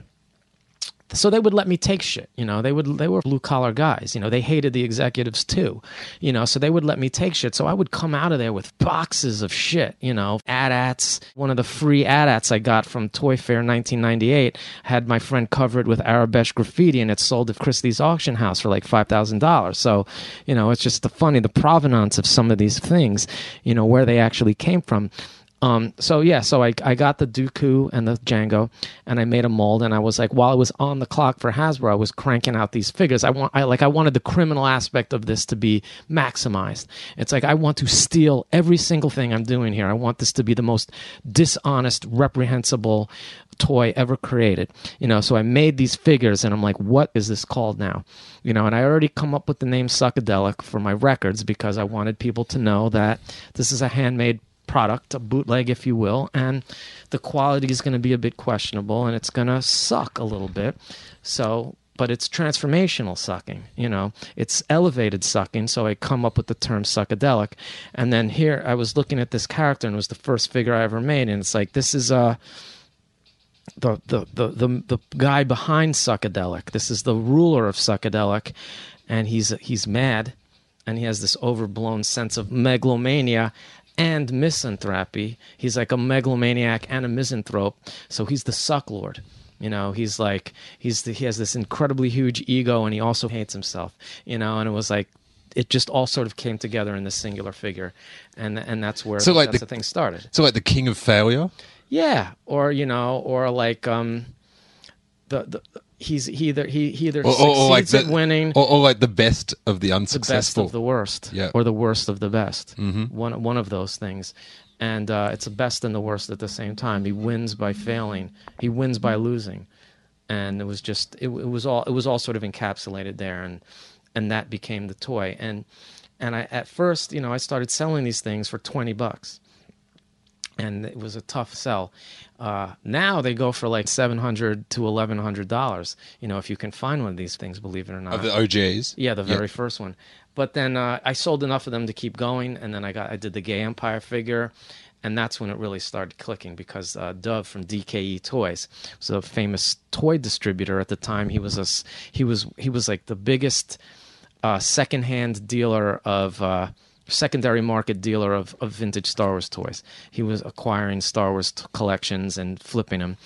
so they would let me take shit you know? They would they were blue collar guys you know? They hated the executives too you know? So they would let me take shit. So i would come out of there with boxes of shit you know? AT-ATs one of the free AT-ATs i got from toy fair 1998 had my friend cover it with arabesh graffiti and it sold at christie's auction house for like $5000 so you know it's just the funny the provenance of some of these things you know where they actually came from um, so yeah, so I, I got the Dooku and the Jango, and I made a mold, and I was like, while I was on the clock for Hasbro, I was cranking out these figures. I want, I like, I wanted the criminal aspect of this to be maximized. It's like I want to steal every single thing I'm doing here. I want this to be the most dishonest, reprehensible toy ever created. You know, so I made these figures, and I'm like, what is this called now? You know, and I already come up with the name Suckadelic for my records because I wanted people to know that this is a handmade product, a bootleg, if you will, and the quality is going to be a bit questionable and it's going to suck a little bit. So, but it's transformational sucking, you know, it's elevated sucking. So I come up with the term suckadelic. And then here I was looking at this character and it was the first figure I ever made. And it's like, this is a. The, the, the, the, the guy behind Suckadelic. This is the ruler of Suckadelic, and he's he's mad, and he has this overblown sense of megalomania, and misanthropy. He's like a megalomaniac and a misanthrope. So he's the suck lord. You know, he's like he's the, he has this incredibly huge ego, and he also hates himself. You know, and it was like it just all sort of came together in this singular figure, and and that's where so like the, the thing started. So like the king of failure. Yeah, or you know, or like um, the the he's he either he, he either Or, succeeds or, like at winning or, or like the best of the unsuccessful the best of the worst, Yeah. or the worst of the best. Mhm. One one of those things, and uh, it's the best and the worst at the same time. He wins by failing. He wins by losing, and it was just it, it was all it was all sort of encapsulated there, and and that became the toy. And and I at first, you know, I started selling these things for twenty bucks. And it was a tough sell. Uh, now they go for like seven hundred to eleven hundred dollars. You know, if you can find one of these things, believe it or not. Of the OJ's. Yeah, the very first one. But then uh, I sold enough of them to keep going, and then I got I did the Gay Empire figure, and that's when it really started clicking because uh, Dov from DKE Toys was a famous toy distributor at the time. He was a, he was he was like the biggest uh, secondhand dealer of. Secondary market dealer of, of vintage Star Wars toys. He was acquiring Star Wars t- collections and flipping them.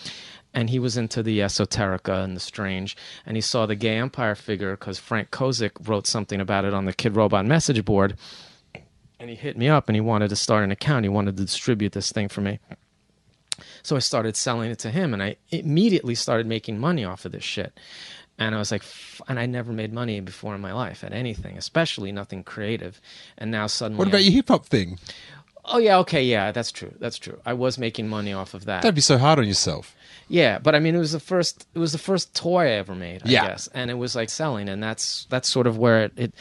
And he was into the esoterica and the strange. And he saw the Gay Empire figure because Frank Kozik wrote something about it on the Kidrobot message board. And he hit me up and he wanted to start an account. He wanted to distribute this thing for me. So I started selling it to him and I immediately started making money off of this shit. And I was like, f- and I never made money before in my life at anything, especially nothing creative. And now suddenly, What about I'm- your hip hop thing? Oh yeah, okay, yeah, that's true. That's true. I was making money off of that. Don't be so hard on yourself. Yeah, but I mean, it was the first. It was the first toy I ever made. I Yeah. guess, and it was like selling, and that's that's sort of where it, it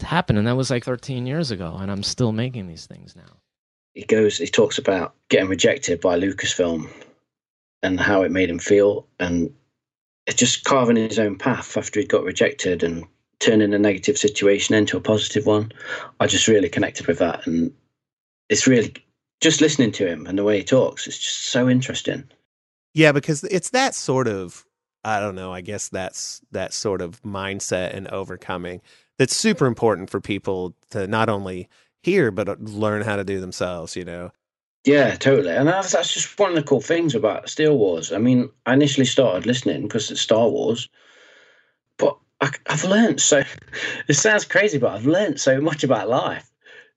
happened, and that was like 13 years ago, and I'm still making these things now. he goes he talks about getting rejected by Lucasfilm and how it made him feel and it's just carving his own path after he got rejected and turning a negative situation into a positive one. I just really connected with that and it's really just listening to him and the way he talks, it's just so interesting. Yeah, because it's that sort of I don't know, I guess that's that sort of mindset and overcoming that's super important for people to not only hear but learn how to do themselves, you know. Yeah, totally. And that's, that's just one of the cool things about Steele Wars. I mean, I initially started listening because it's Star Wars, but I, I've learned so. [laughs] It sounds crazy, but I've learned so much about life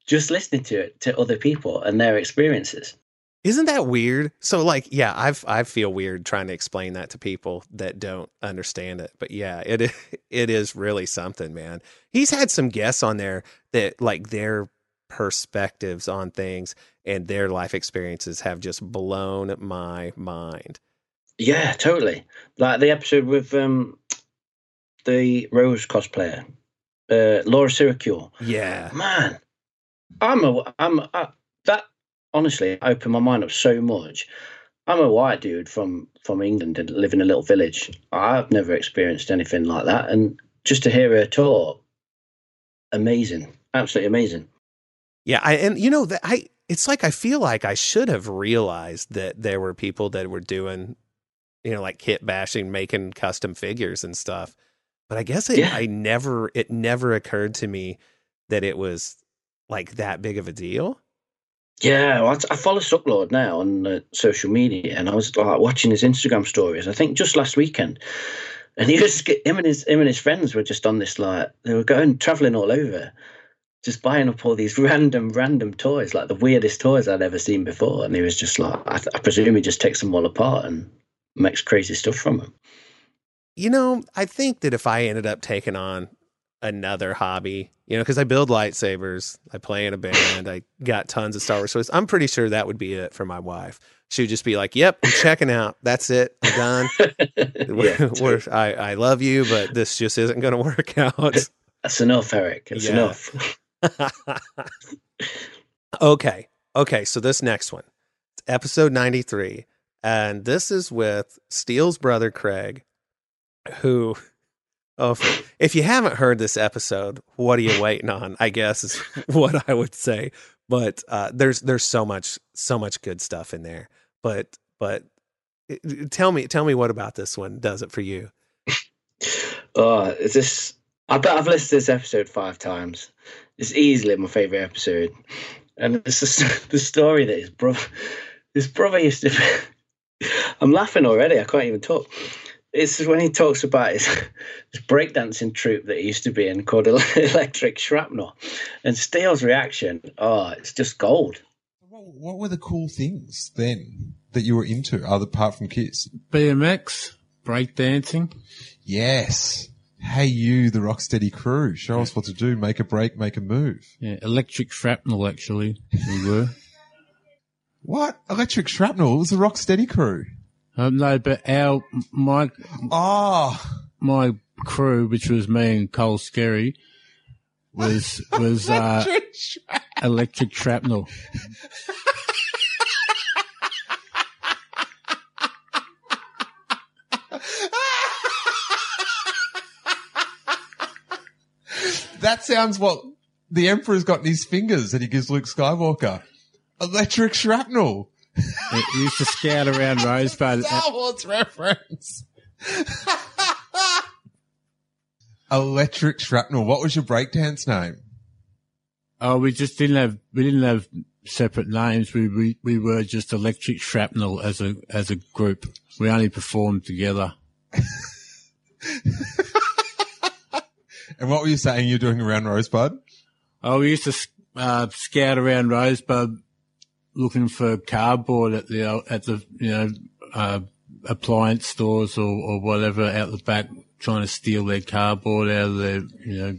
just listening to it to other people and their experiences. Isn't that weird? So like, yeah, I've I feel weird trying to explain that to people that don't understand it. But yeah, it [laughs] it is really something, man. He's had some guests on there that like their perspectives on things and their life experiences have just blown my mind. Yeah, totally. Like the episode with um the Rose cosplayer, uh, Laura Syracuse. Yeah. Man, I'm a I'm a, that honestly opened my mind up so much. I'm a white dude from from England and live in a little village. I've never experienced anything like that, and just to hear her talk, amazing, absolutely amazing. Yeah, I and you know that I it's like I feel like I should have realized that there were people that were doing you know like kit bashing, making custom figures and stuff. But I guess it, Yeah. I never it never occurred to me that it was like that big of a deal. Yeah, well, I, I follow Sucklord now on uh, social media, and I was like watching his Instagram stories. I think just last weekend, and he was [laughs] him and his him and his friends were just on this like they were going traveling all over, just buying up all these [laughs] random random toys, like the weirdest toys I'd ever seen before. And he was just like, I, I presume he just takes them all apart and makes crazy stuff from them. You know, I think that if I ended up taking on another hobby, you know, because I build lightsabers, I play in a band, I got tons of Star Wars toys. I'm pretty sure that would be it for my wife. She would just be like, "Yep, I'm checking out. That's it. I'm done. [laughs] We're- we're- I, I love you, but this just isn't going [laughs] to work out." That's enough, Eric. It's Yeah. enough. Okay. Okay. So this next one, episode 93. And this is with Steele's brother, Craig, who, oh, if, you haven't heard this episode, what are you waiting on? I guess is [laughs] what I would say. But uh, there's there's so much so much good stuff in there. But but tell me tell me what about this one does it for you? Oh, [laughs] is this? I bet I've listened to this episode five times. It's easily my favorite episode, and it's just [laughs] the story that his brother, his brother used to. [laughs] I'm laughing already. I can't even talk. It's when he talks about his, [laughs] his breakdancing troupe that he used to be in called Electric Shrapnel, and Steele's reaction. Oh, it's just gold. What were the cool things then that you were into, other apart from Kiss? BMX, breakdancing. Yes. Hey, you, the Rocksteady crew. Show us what to do. Make a break, make a move. Yeah, electric shrapnel, actually, we were. [laughs] What? Electric Shrapnel It was the Rocksteady crew. Um, no, but our, my, oh. my crew, which was me and Cole Scary, was, was, [laughs] uh, electric shrapnel. [laughs] That sounds what the Emperor's got in his fingers that he gives Luke Skywalker. Electric shrapnel. He used to scout around [laughs] Rosebud. Star Wars reference. [laughs] Electric shrapnel. What was your breakdance name? Oh, we just didn't have we didn't have separate names. We we, we were just Electric Shrapnel as a as a group. We only performed together. And what were you saying you're doing around Rosebud? Oh, we used to uh, scout around Rosebud looking for cardboard at the at the you know uh, appliance stores or, or whatever out the back, trying to steal their cardboard out of their you know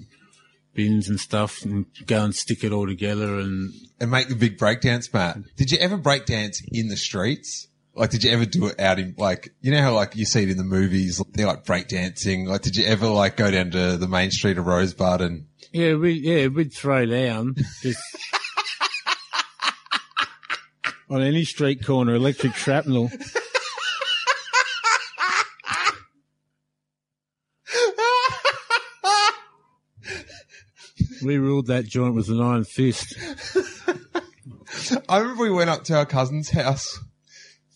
bins and stuff, and go and stick it all together and And make the big breakdance, Matt. Did you ever breakdance in the streets? Like, did you ever do it out in, like, you know how, like, you see it in the movies, they're like breakdancing. Like, did you ever, like, go down to the main street of Rosebud and, yeah, we yeah we'd throw down just [laughs] on any street corner, electric shrapnel. we ruled that joint with an iron fist. [laughs] I remember we went up to our cousin's house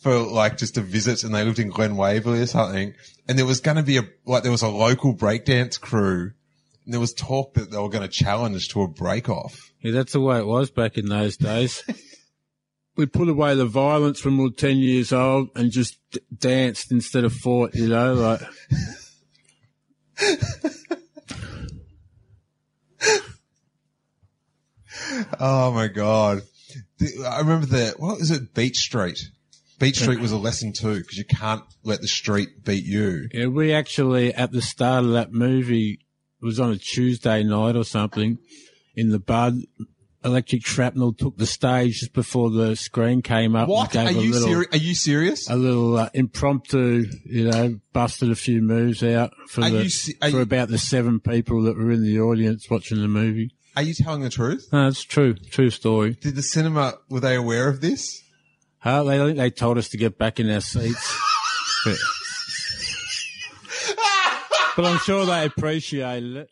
for like just a visit and they lived in Glen Waverley or something. And there was going to be a, like there was a local breakdance crew and there was talk that they were going to challenge to a break off. Yeah, that's the way it was back in those days. [laughs] we put away the violence when we were 10 years old and just d- danced instead of fought, you know, like. [laughs] Oh my God. I remember the, what was it? Beat Street. Beat Street was a lesson too because you can't let the street beat you. Yeah, we actually, at the start of that movie, it was on a Tuesday night or something, in the Bud, Electric Shrapnel took the stage just before the screen came up. What? And Are a you, little, seri- are you serious? A little uh, impromptu, you know, busted a few moves out for Are the, se- for you- about the seven people that were in the audience watching the movie. Are you telling the truth? No, it's true. True story. Did the cinema, were they aware of this? Uh, they, I think they told us to get back in our seats. but, [laughs] but I'm sure they appreciated it.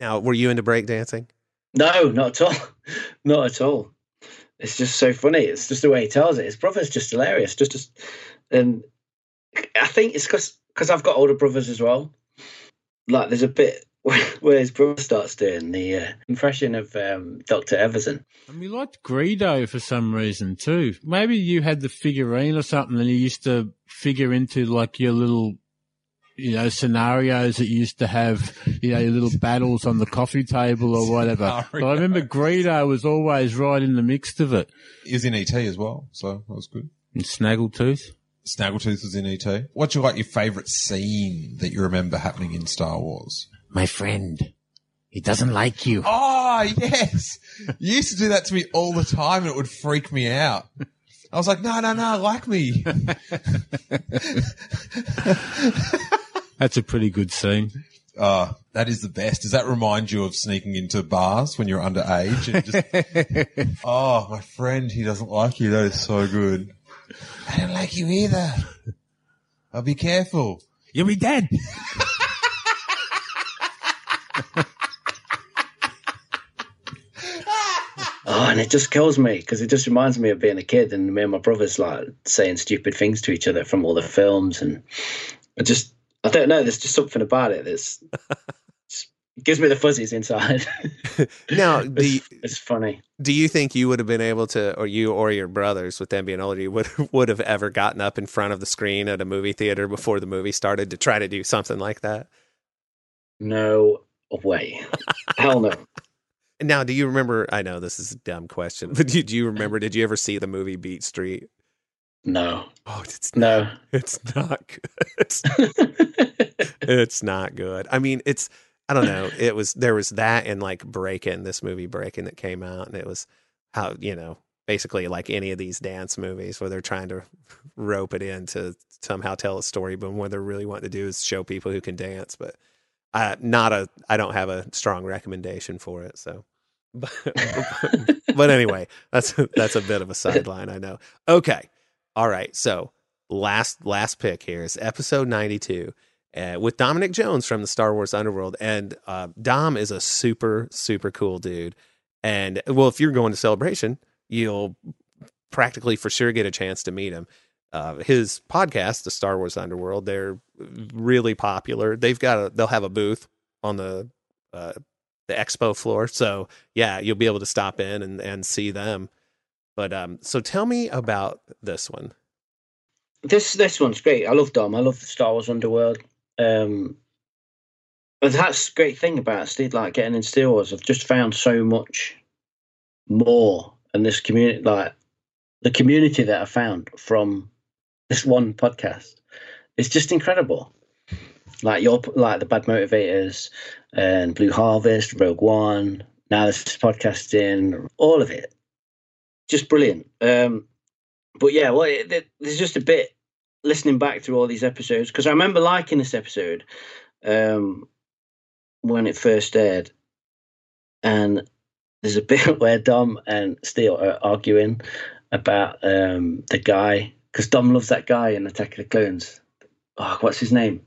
Now, were you into breakdancing? No, not at all. [laughs] Not at all. It's just so funny. It's just the way he tells it. His brother's just hilarious. Just, just, and I think it's because because I've got older brothers as well. Like, there's a bit where, where his brother starts doing the uh, impression of um, Doctor Evazan. And we liked Greedo for some reason too. Maybe you had the figurine or something and you used to figure into like your little, you know, scenarios that you used to have, you know, your little [laughs] battles on the coffee table or whatever. But I remember Greedo was always right in the mix of it. He was in ET as well, so that was good. And Snaggletooth. Snaggletooth was in ET. What's your like your favourite scene that you remember happening in Star Wars? My friend, he doesn't like you. Oh yes, you used to do that to me all the time, and it would freak me out. I was like, no, no, no, like me. That's a pretty good scene. Uh, that is the best. Does that remind you of sneaking into bars when you're underage? And just, [laughs] oh, my friend, he doesn't like you. That is so good. I don't like you either. I'll be careful. You'll be dead. [laughs] Oh, and it just kills me because it just reminds me of being a kid and me and my brothers like saying stupid things to each other from all the films, and I just I don't know. There's just something about it that's [laughs] gives me the fuzzies inside. [laughs] Now, [laughs] do you, it's, it's funny. do you think you would have been able to, or you or your brothers, with them being older, you would would have ever gotten up in front of the screen at a movie theater before the movie started to try to do something like that? No way. Hell no. Now, do you remember? I know this is a dumb question, [laughs] but do, do you mm-hmm. remember? Did you ever see the movie Beat Street? No. Oh, it's no. [laughs] It's not good. [laughs] It's, it's not good. I mean, it's I don't know. It was there was that and like Breaking, this movie Breaking that came out, and it was how you know basically like any of these dance movies where they're trying to rope it in to somehow tell a story, but what they're really wanting to do is show people who can dance. But uh, not a I don't have a strong recommendation for it. So, [laughs] but, but anyway, that's that's a bit of a [laughs] sideline. I know. Okay, all right. So last last pick here is episode ninety two. uh, with Dominic Jones from the Star Wars Underworld. And uh, Dom is a super, super cool dude. And well, if you're going to Celebration, you'll practically for sure get a chance to meet him. Uh, his podcast, the Star Wars Underworld, they're really popular. They've got a, they'll have a booth on the uh, the expo floor. So yeah, you'll be able to stop in and, and see them. But um, so tell me about this one. This this one's great. I love Dom. I love the Star Wars Underworld. Um, but that's great thing about Steve, like getting in Star Wars. I've just found so much more, and this community, like the community that I found from this one podcast, is just incredible. Like your, like the Bad Motivators and Blue Harvest, Rogue One. Now this podcasting, all of it, just brilliant. Um, but yeah, well, it, there's just a bit listening back through all these episodes because I remember liking this episode um, when it first aired, and there's a [laughs] bit where Dom and Steele are arguing about um, the guy because Dom loves that guy in Attack of the Clones. Oh, what's his name?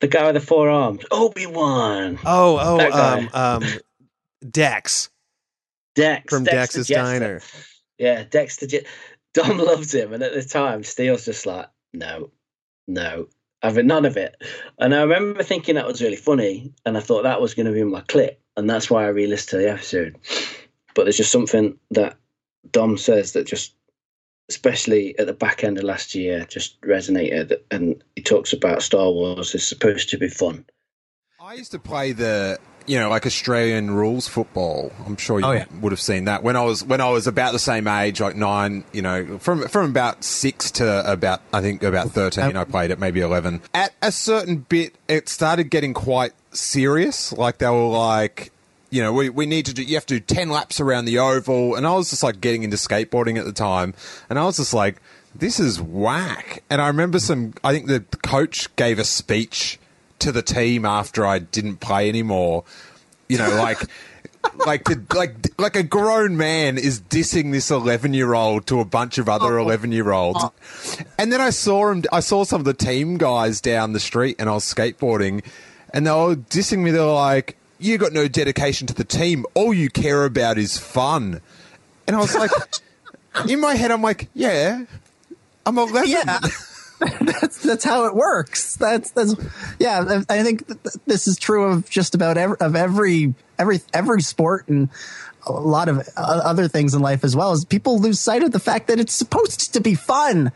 The guy with the four arms, Obi Wan. Oh, oh, um, um, Dex. Dex from Dex Dex's the Diner. Yeah, Dexter. Je- Dom loves him, and at the time, Steele's just like, no, no, having none of it. And I remember thinking that was really funny, and I thought that was going to be my clip, and that's why I re-listened to the episode. But there's just something that Dom says that just, especially at the back end of last year, just resonated. And he talks about Star Wars is supposed to be fun. I used to play the you know like Australian rules football. I'm sure you Oh, yeah. would have seen that when I was when I was about the same age, like nine. You know, from from about six to about I think about thirteen, I played it, maybe eleven. At a certain bit, it started getting quite serious. Like they were like. You know, we, we need to do, you have to do 10 laps around the oval. And I was just like getting into skateboarding at the time. And I was just like, this is whack. And I remember some, I think the coach gave a speech to the team after I didn't play anymore. You know, like [laughs] like the, like like a grown man is dissing this 11 year old to a bunch of other 11 year olds. And then I saw him I saw some of the team guys down the street and I was skateboarding and they were dissing me. They were like, "You got no dedication to the team. All you care about is fun." And I was like, [laughs] in my head, I'm like, "Yeah, I'm 11." Yeah. [laughs] that's that's how it works. That's that's yeah. I think th- th- this is true of just about every, of every every every sport and a lot of other things in life as well. Is people lose sight of the fact that it's supposed to be fun.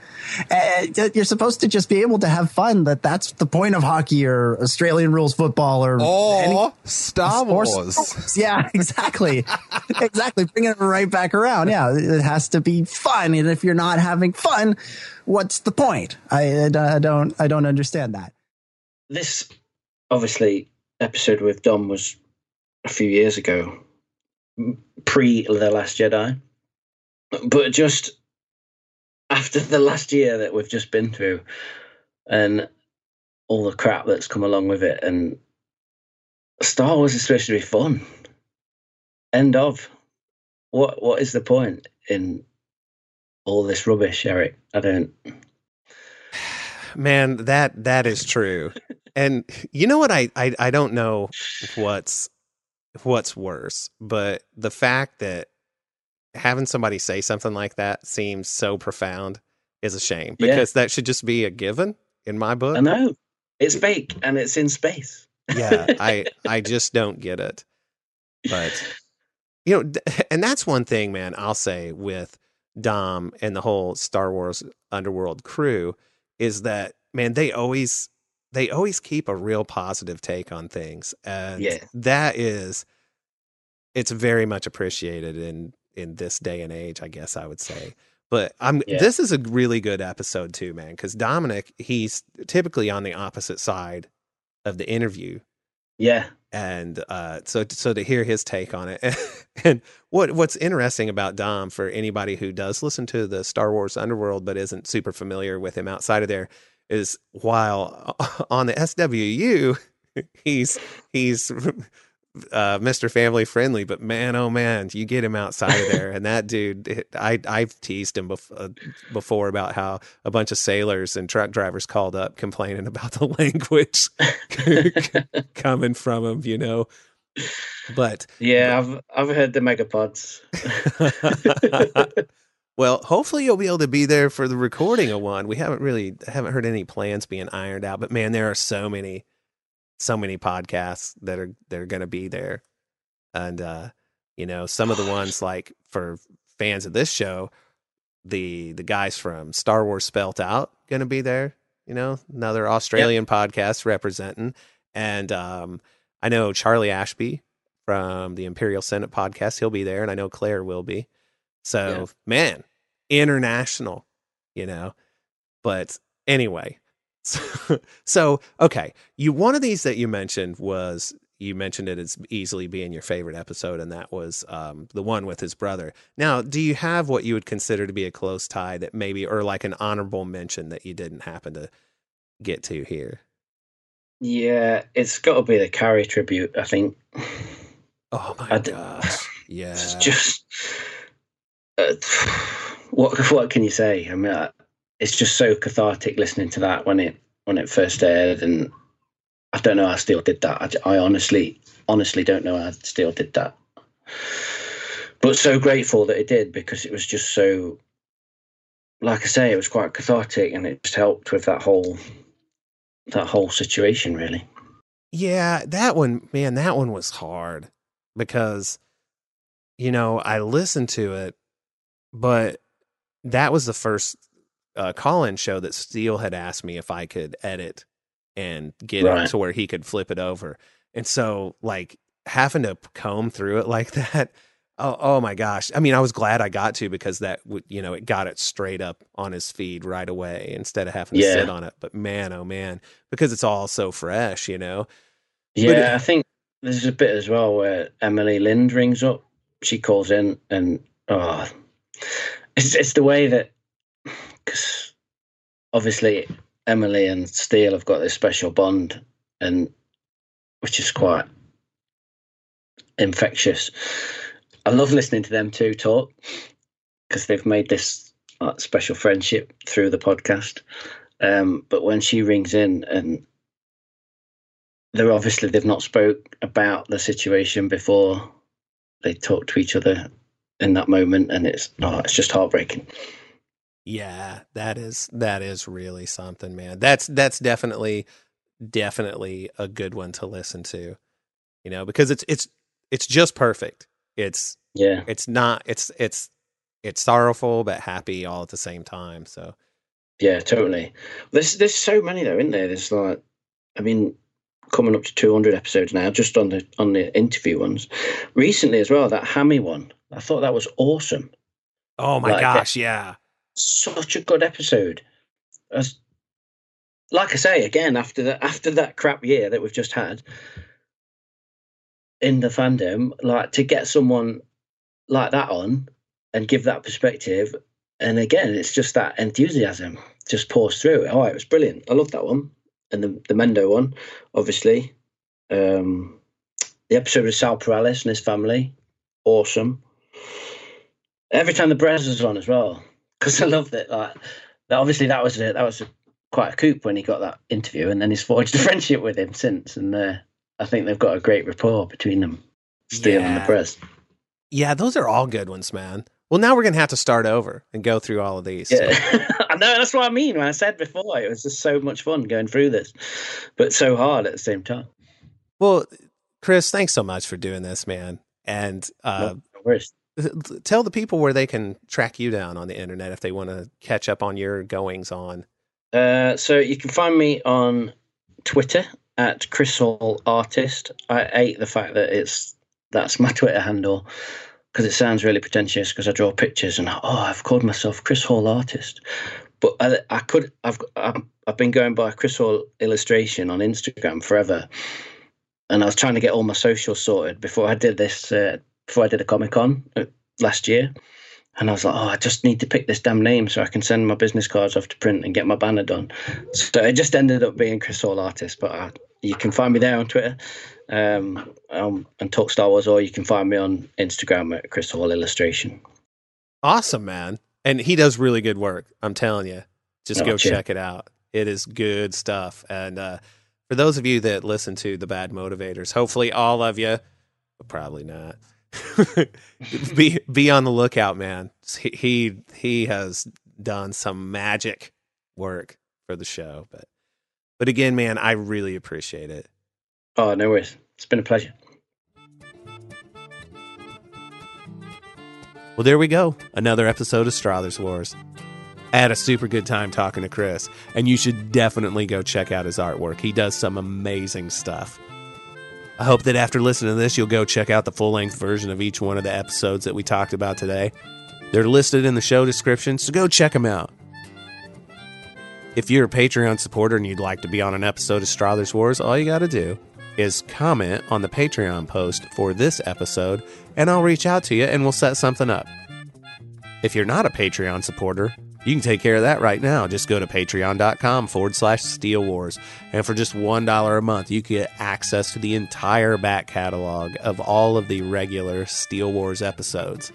Uh, you're supposed to just be able to have fun. That that's the point of hockey or Australian rules football or Or any- Star or Wars. sports. Yeah, [laughs] exactly, [laughs] exactly. Bringing it right back around. Yeah, it has to be fun, and if you're not having fun, what's the point? I, I don't I don't understand that. this obviously episode with Dom was a few years ago, pre the Last Jedi, but just after the last year that we've just been through, and all the crap that's come along with it, and Star Wars is supposed to be fun. End of. What what is the point in all this rubbish, Eric? I don't. Man, that that is true. And you know what I, I I don't know what's what's worse, but the fact that having somebody say something like that seems so profound is a shame Yeah. because that should just be a given in my book. I know it's fake and it's in space. yeah i i just don't get it but you know [laughs] and that's one thing man i'll say with dom and the whole star wars underworld crew is that man they always they always keep a real positive take on things and Yeah. that is it's very much appreciated in in this day and age i guess i would say but i'm Yeah. this is a really good episode too man because dominic he's typically on the opposite side of the interview Yeah. and uh, so so to hear his take on it [laughs] and what what's interesting about Dom for anybody who does listen to the Star Wars Underworld but isn't super familiar with him outside of there is while [laughs] on the SWU [laughs] he's he's uh, Mr. Family Friendly, but man, oh man, you get him outside of there, and that dude, I I've teased him bef- uh, before about how a bunch of sailors and truck drivers called up complaining about the [laughs] language coming from him, you know. But Yeah, I've I've heard the megapods. Well, hopefully you'll be able to be there for the recording of one. We haven't really haven't heard any plans being ironed out, but man, there are so many, so many podcasts that are that are going to be there, and uh, you know, some of the ones like for fans of this show, the the guys from Star Wars Spelt Out going to be there. You know, another Australian podcast representing, and um, I know Charlie Ashby from the Imperial Senate podcast. He'll be there, and I know Claire will be. So, Yeah. man, international, you know. But anyway, so, [laughs] so okay, you one of these that you mentioned was you mentioned it as easily being your favorite episode, and that was um, the one with his brother. Now, do you have what you would consider to be a close tie that maybe, or like an honorable mention that you didn't happen to get to here? Yeah, it's got to be the Carrie tribute. I think. Oh my gosh! [laughs] Yeah, it's just uh, what [laughs] what can you say? I mean, uh, it's just so cathartic listening to that when it when it first aired, and I don't know how Steele did that. I, I honestly honestly don't know how Steele did that, but so grateful that it did because it was just so. Like I say, it was quite cathartic, and it just helped with that whole that whole situation, really. Yeah, that one, man, that one was hard because, you know, I listened to it, but that was the first uh, call in show that Steele had asked me if I could edit and get Right. it to where he could flip it over. And so, like, having to comb through it like [laughs] that. Oh, oh my gosh. I mean, I was glad I got to because that would, you know, it got it straight up on his feed right away instead of having to Yeah. sit on it. But man, oh man, because it's all so fresh, you know? Yeah, it- I think there's a bit as well where Emily Lind rings up. She calls in, and oh, it's it's the way that because obviously Emily and Steele have got this special bond, and which is quite infectious. I love listening to them two talk because they've made this special friendship through the podcast. Um, but when she rings in and they're obviously they've not spoke about the situation before they talk to each other in that moment and it's oh it's just heartbreaking Yeah, that is that is really something, man. That's that's definitely definitely a good one to listen to. You know, because it's it's it's just perfect. It's yeah. It's not it's it's it's sorrowful but happy all at the same time. So yeah totally there's there's so many though isn't there there's like i mean coming up to 200 episodes now just on the on the interview ones. Recently as well that hammy one i thought that was awesome. Oh my Like, gosh, yeah. such a good episode. As, like i say again after that after that crap year that we've just had in the fandom like to get someone like that on and give that perspective and again it's just that enthusiasm just pours through. Oh it was brilliant. I love that one and the, the mendo one obviously um the episode with sal Perales and his family awesome every time the Brez was on as well [laughs] because I love that. Like that, obviously that was a, that was a, quite a coup when he got that interview, and then he's [laughs] forged a friendship with him since. And uh, I think they've got a great rapport between them, Steele and the Yeah. Brez. Yeah, those are all good ones, man. Well, now we're gonna have to start over and go through all of these. Yeah, [laughs] I know that's what I mean. When I said before, it was just so much fun going through this, but so hard at the same time. Well, Chris, thanks so much for doing this, man. And uh, No worries. tell the people where they can track you down on the internet if they want to catch up on your goings on. Uh, so you can find me on Twitter at Chris Hall Artist. I hate the fact that it's that's my Twitter handle because it sounds really pretentious because I draw pictures and oh I've called myself Chris Hall Artist, but I, I could I've I've been going by Chris Hall Illustration on Instagram forever, and I was trying to get all my socials sorted before I did this uh, before I did a Comic Con uh, last year. And I was like, oh, I just need to pick this damn name so I can send my business cards off to print and get my banner done. So it just ended up being Chris Hall Artist. But I, you can find me there on Twitter. Um, um, and talk Star Wars, or you can find me on Instagram at Chris Hall Illustration. Awesome, man. And he does really good work. I'm telling you. Just Oh, go check it out. It is good stuff. And uh, for those of you that listen to the Bad Motivators, hopefully all of you, but probably not. [laughs] be be on the lookout, man. He, he he has done some magic work for the show, but but again, man, I really appreciate it. Oh, no worries. It's been a pleasure. Well, there we go. Another episode of Strathers Wars. I had a super good time talking to Chris, and you should definitely go check out his artwork. He does some amazing stuff. I hope that after listening to this, you'll go check out the full length version of each one of the episodes that we talked about today. They're listed in the show description, so go check them out. If you're a Patreon supporter and you'd like to be on an episode of Strathers Wars, all you got to do is comment on the Patreon post for this episode, and I'll reach out to you and we'll set something up. If you're not a Patreon supporter, you can take care of that right now. Just go to patreon.com forward slash Steele Wars. And for just $1 a month, you get access to the entire back catalog of all of the regular Steele Wars episodes.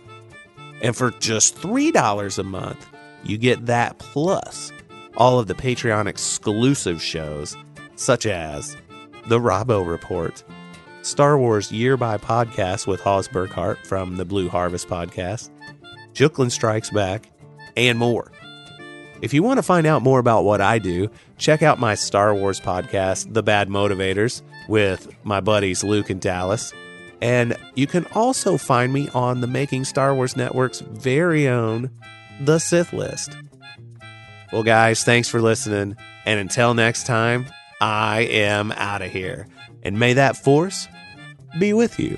And for just $3 a month, you get that plus all of the Patreon exclusive shows, such as The Robbo Report, Star Wars Year by Podcast with Hawes Burkhart from the Blue Harvest Podcast, Jooklin Strikes Back, and more. If you want to find out more about what I do, check out my Star Wars podcast, The Bad Motivators, with my buddies Luke and Dallas. And you can also find me on the Making Star Wars Network's very own The Sith List. Well, guys, thanks for listening. And until next time, I am out of here. And may that force be with you.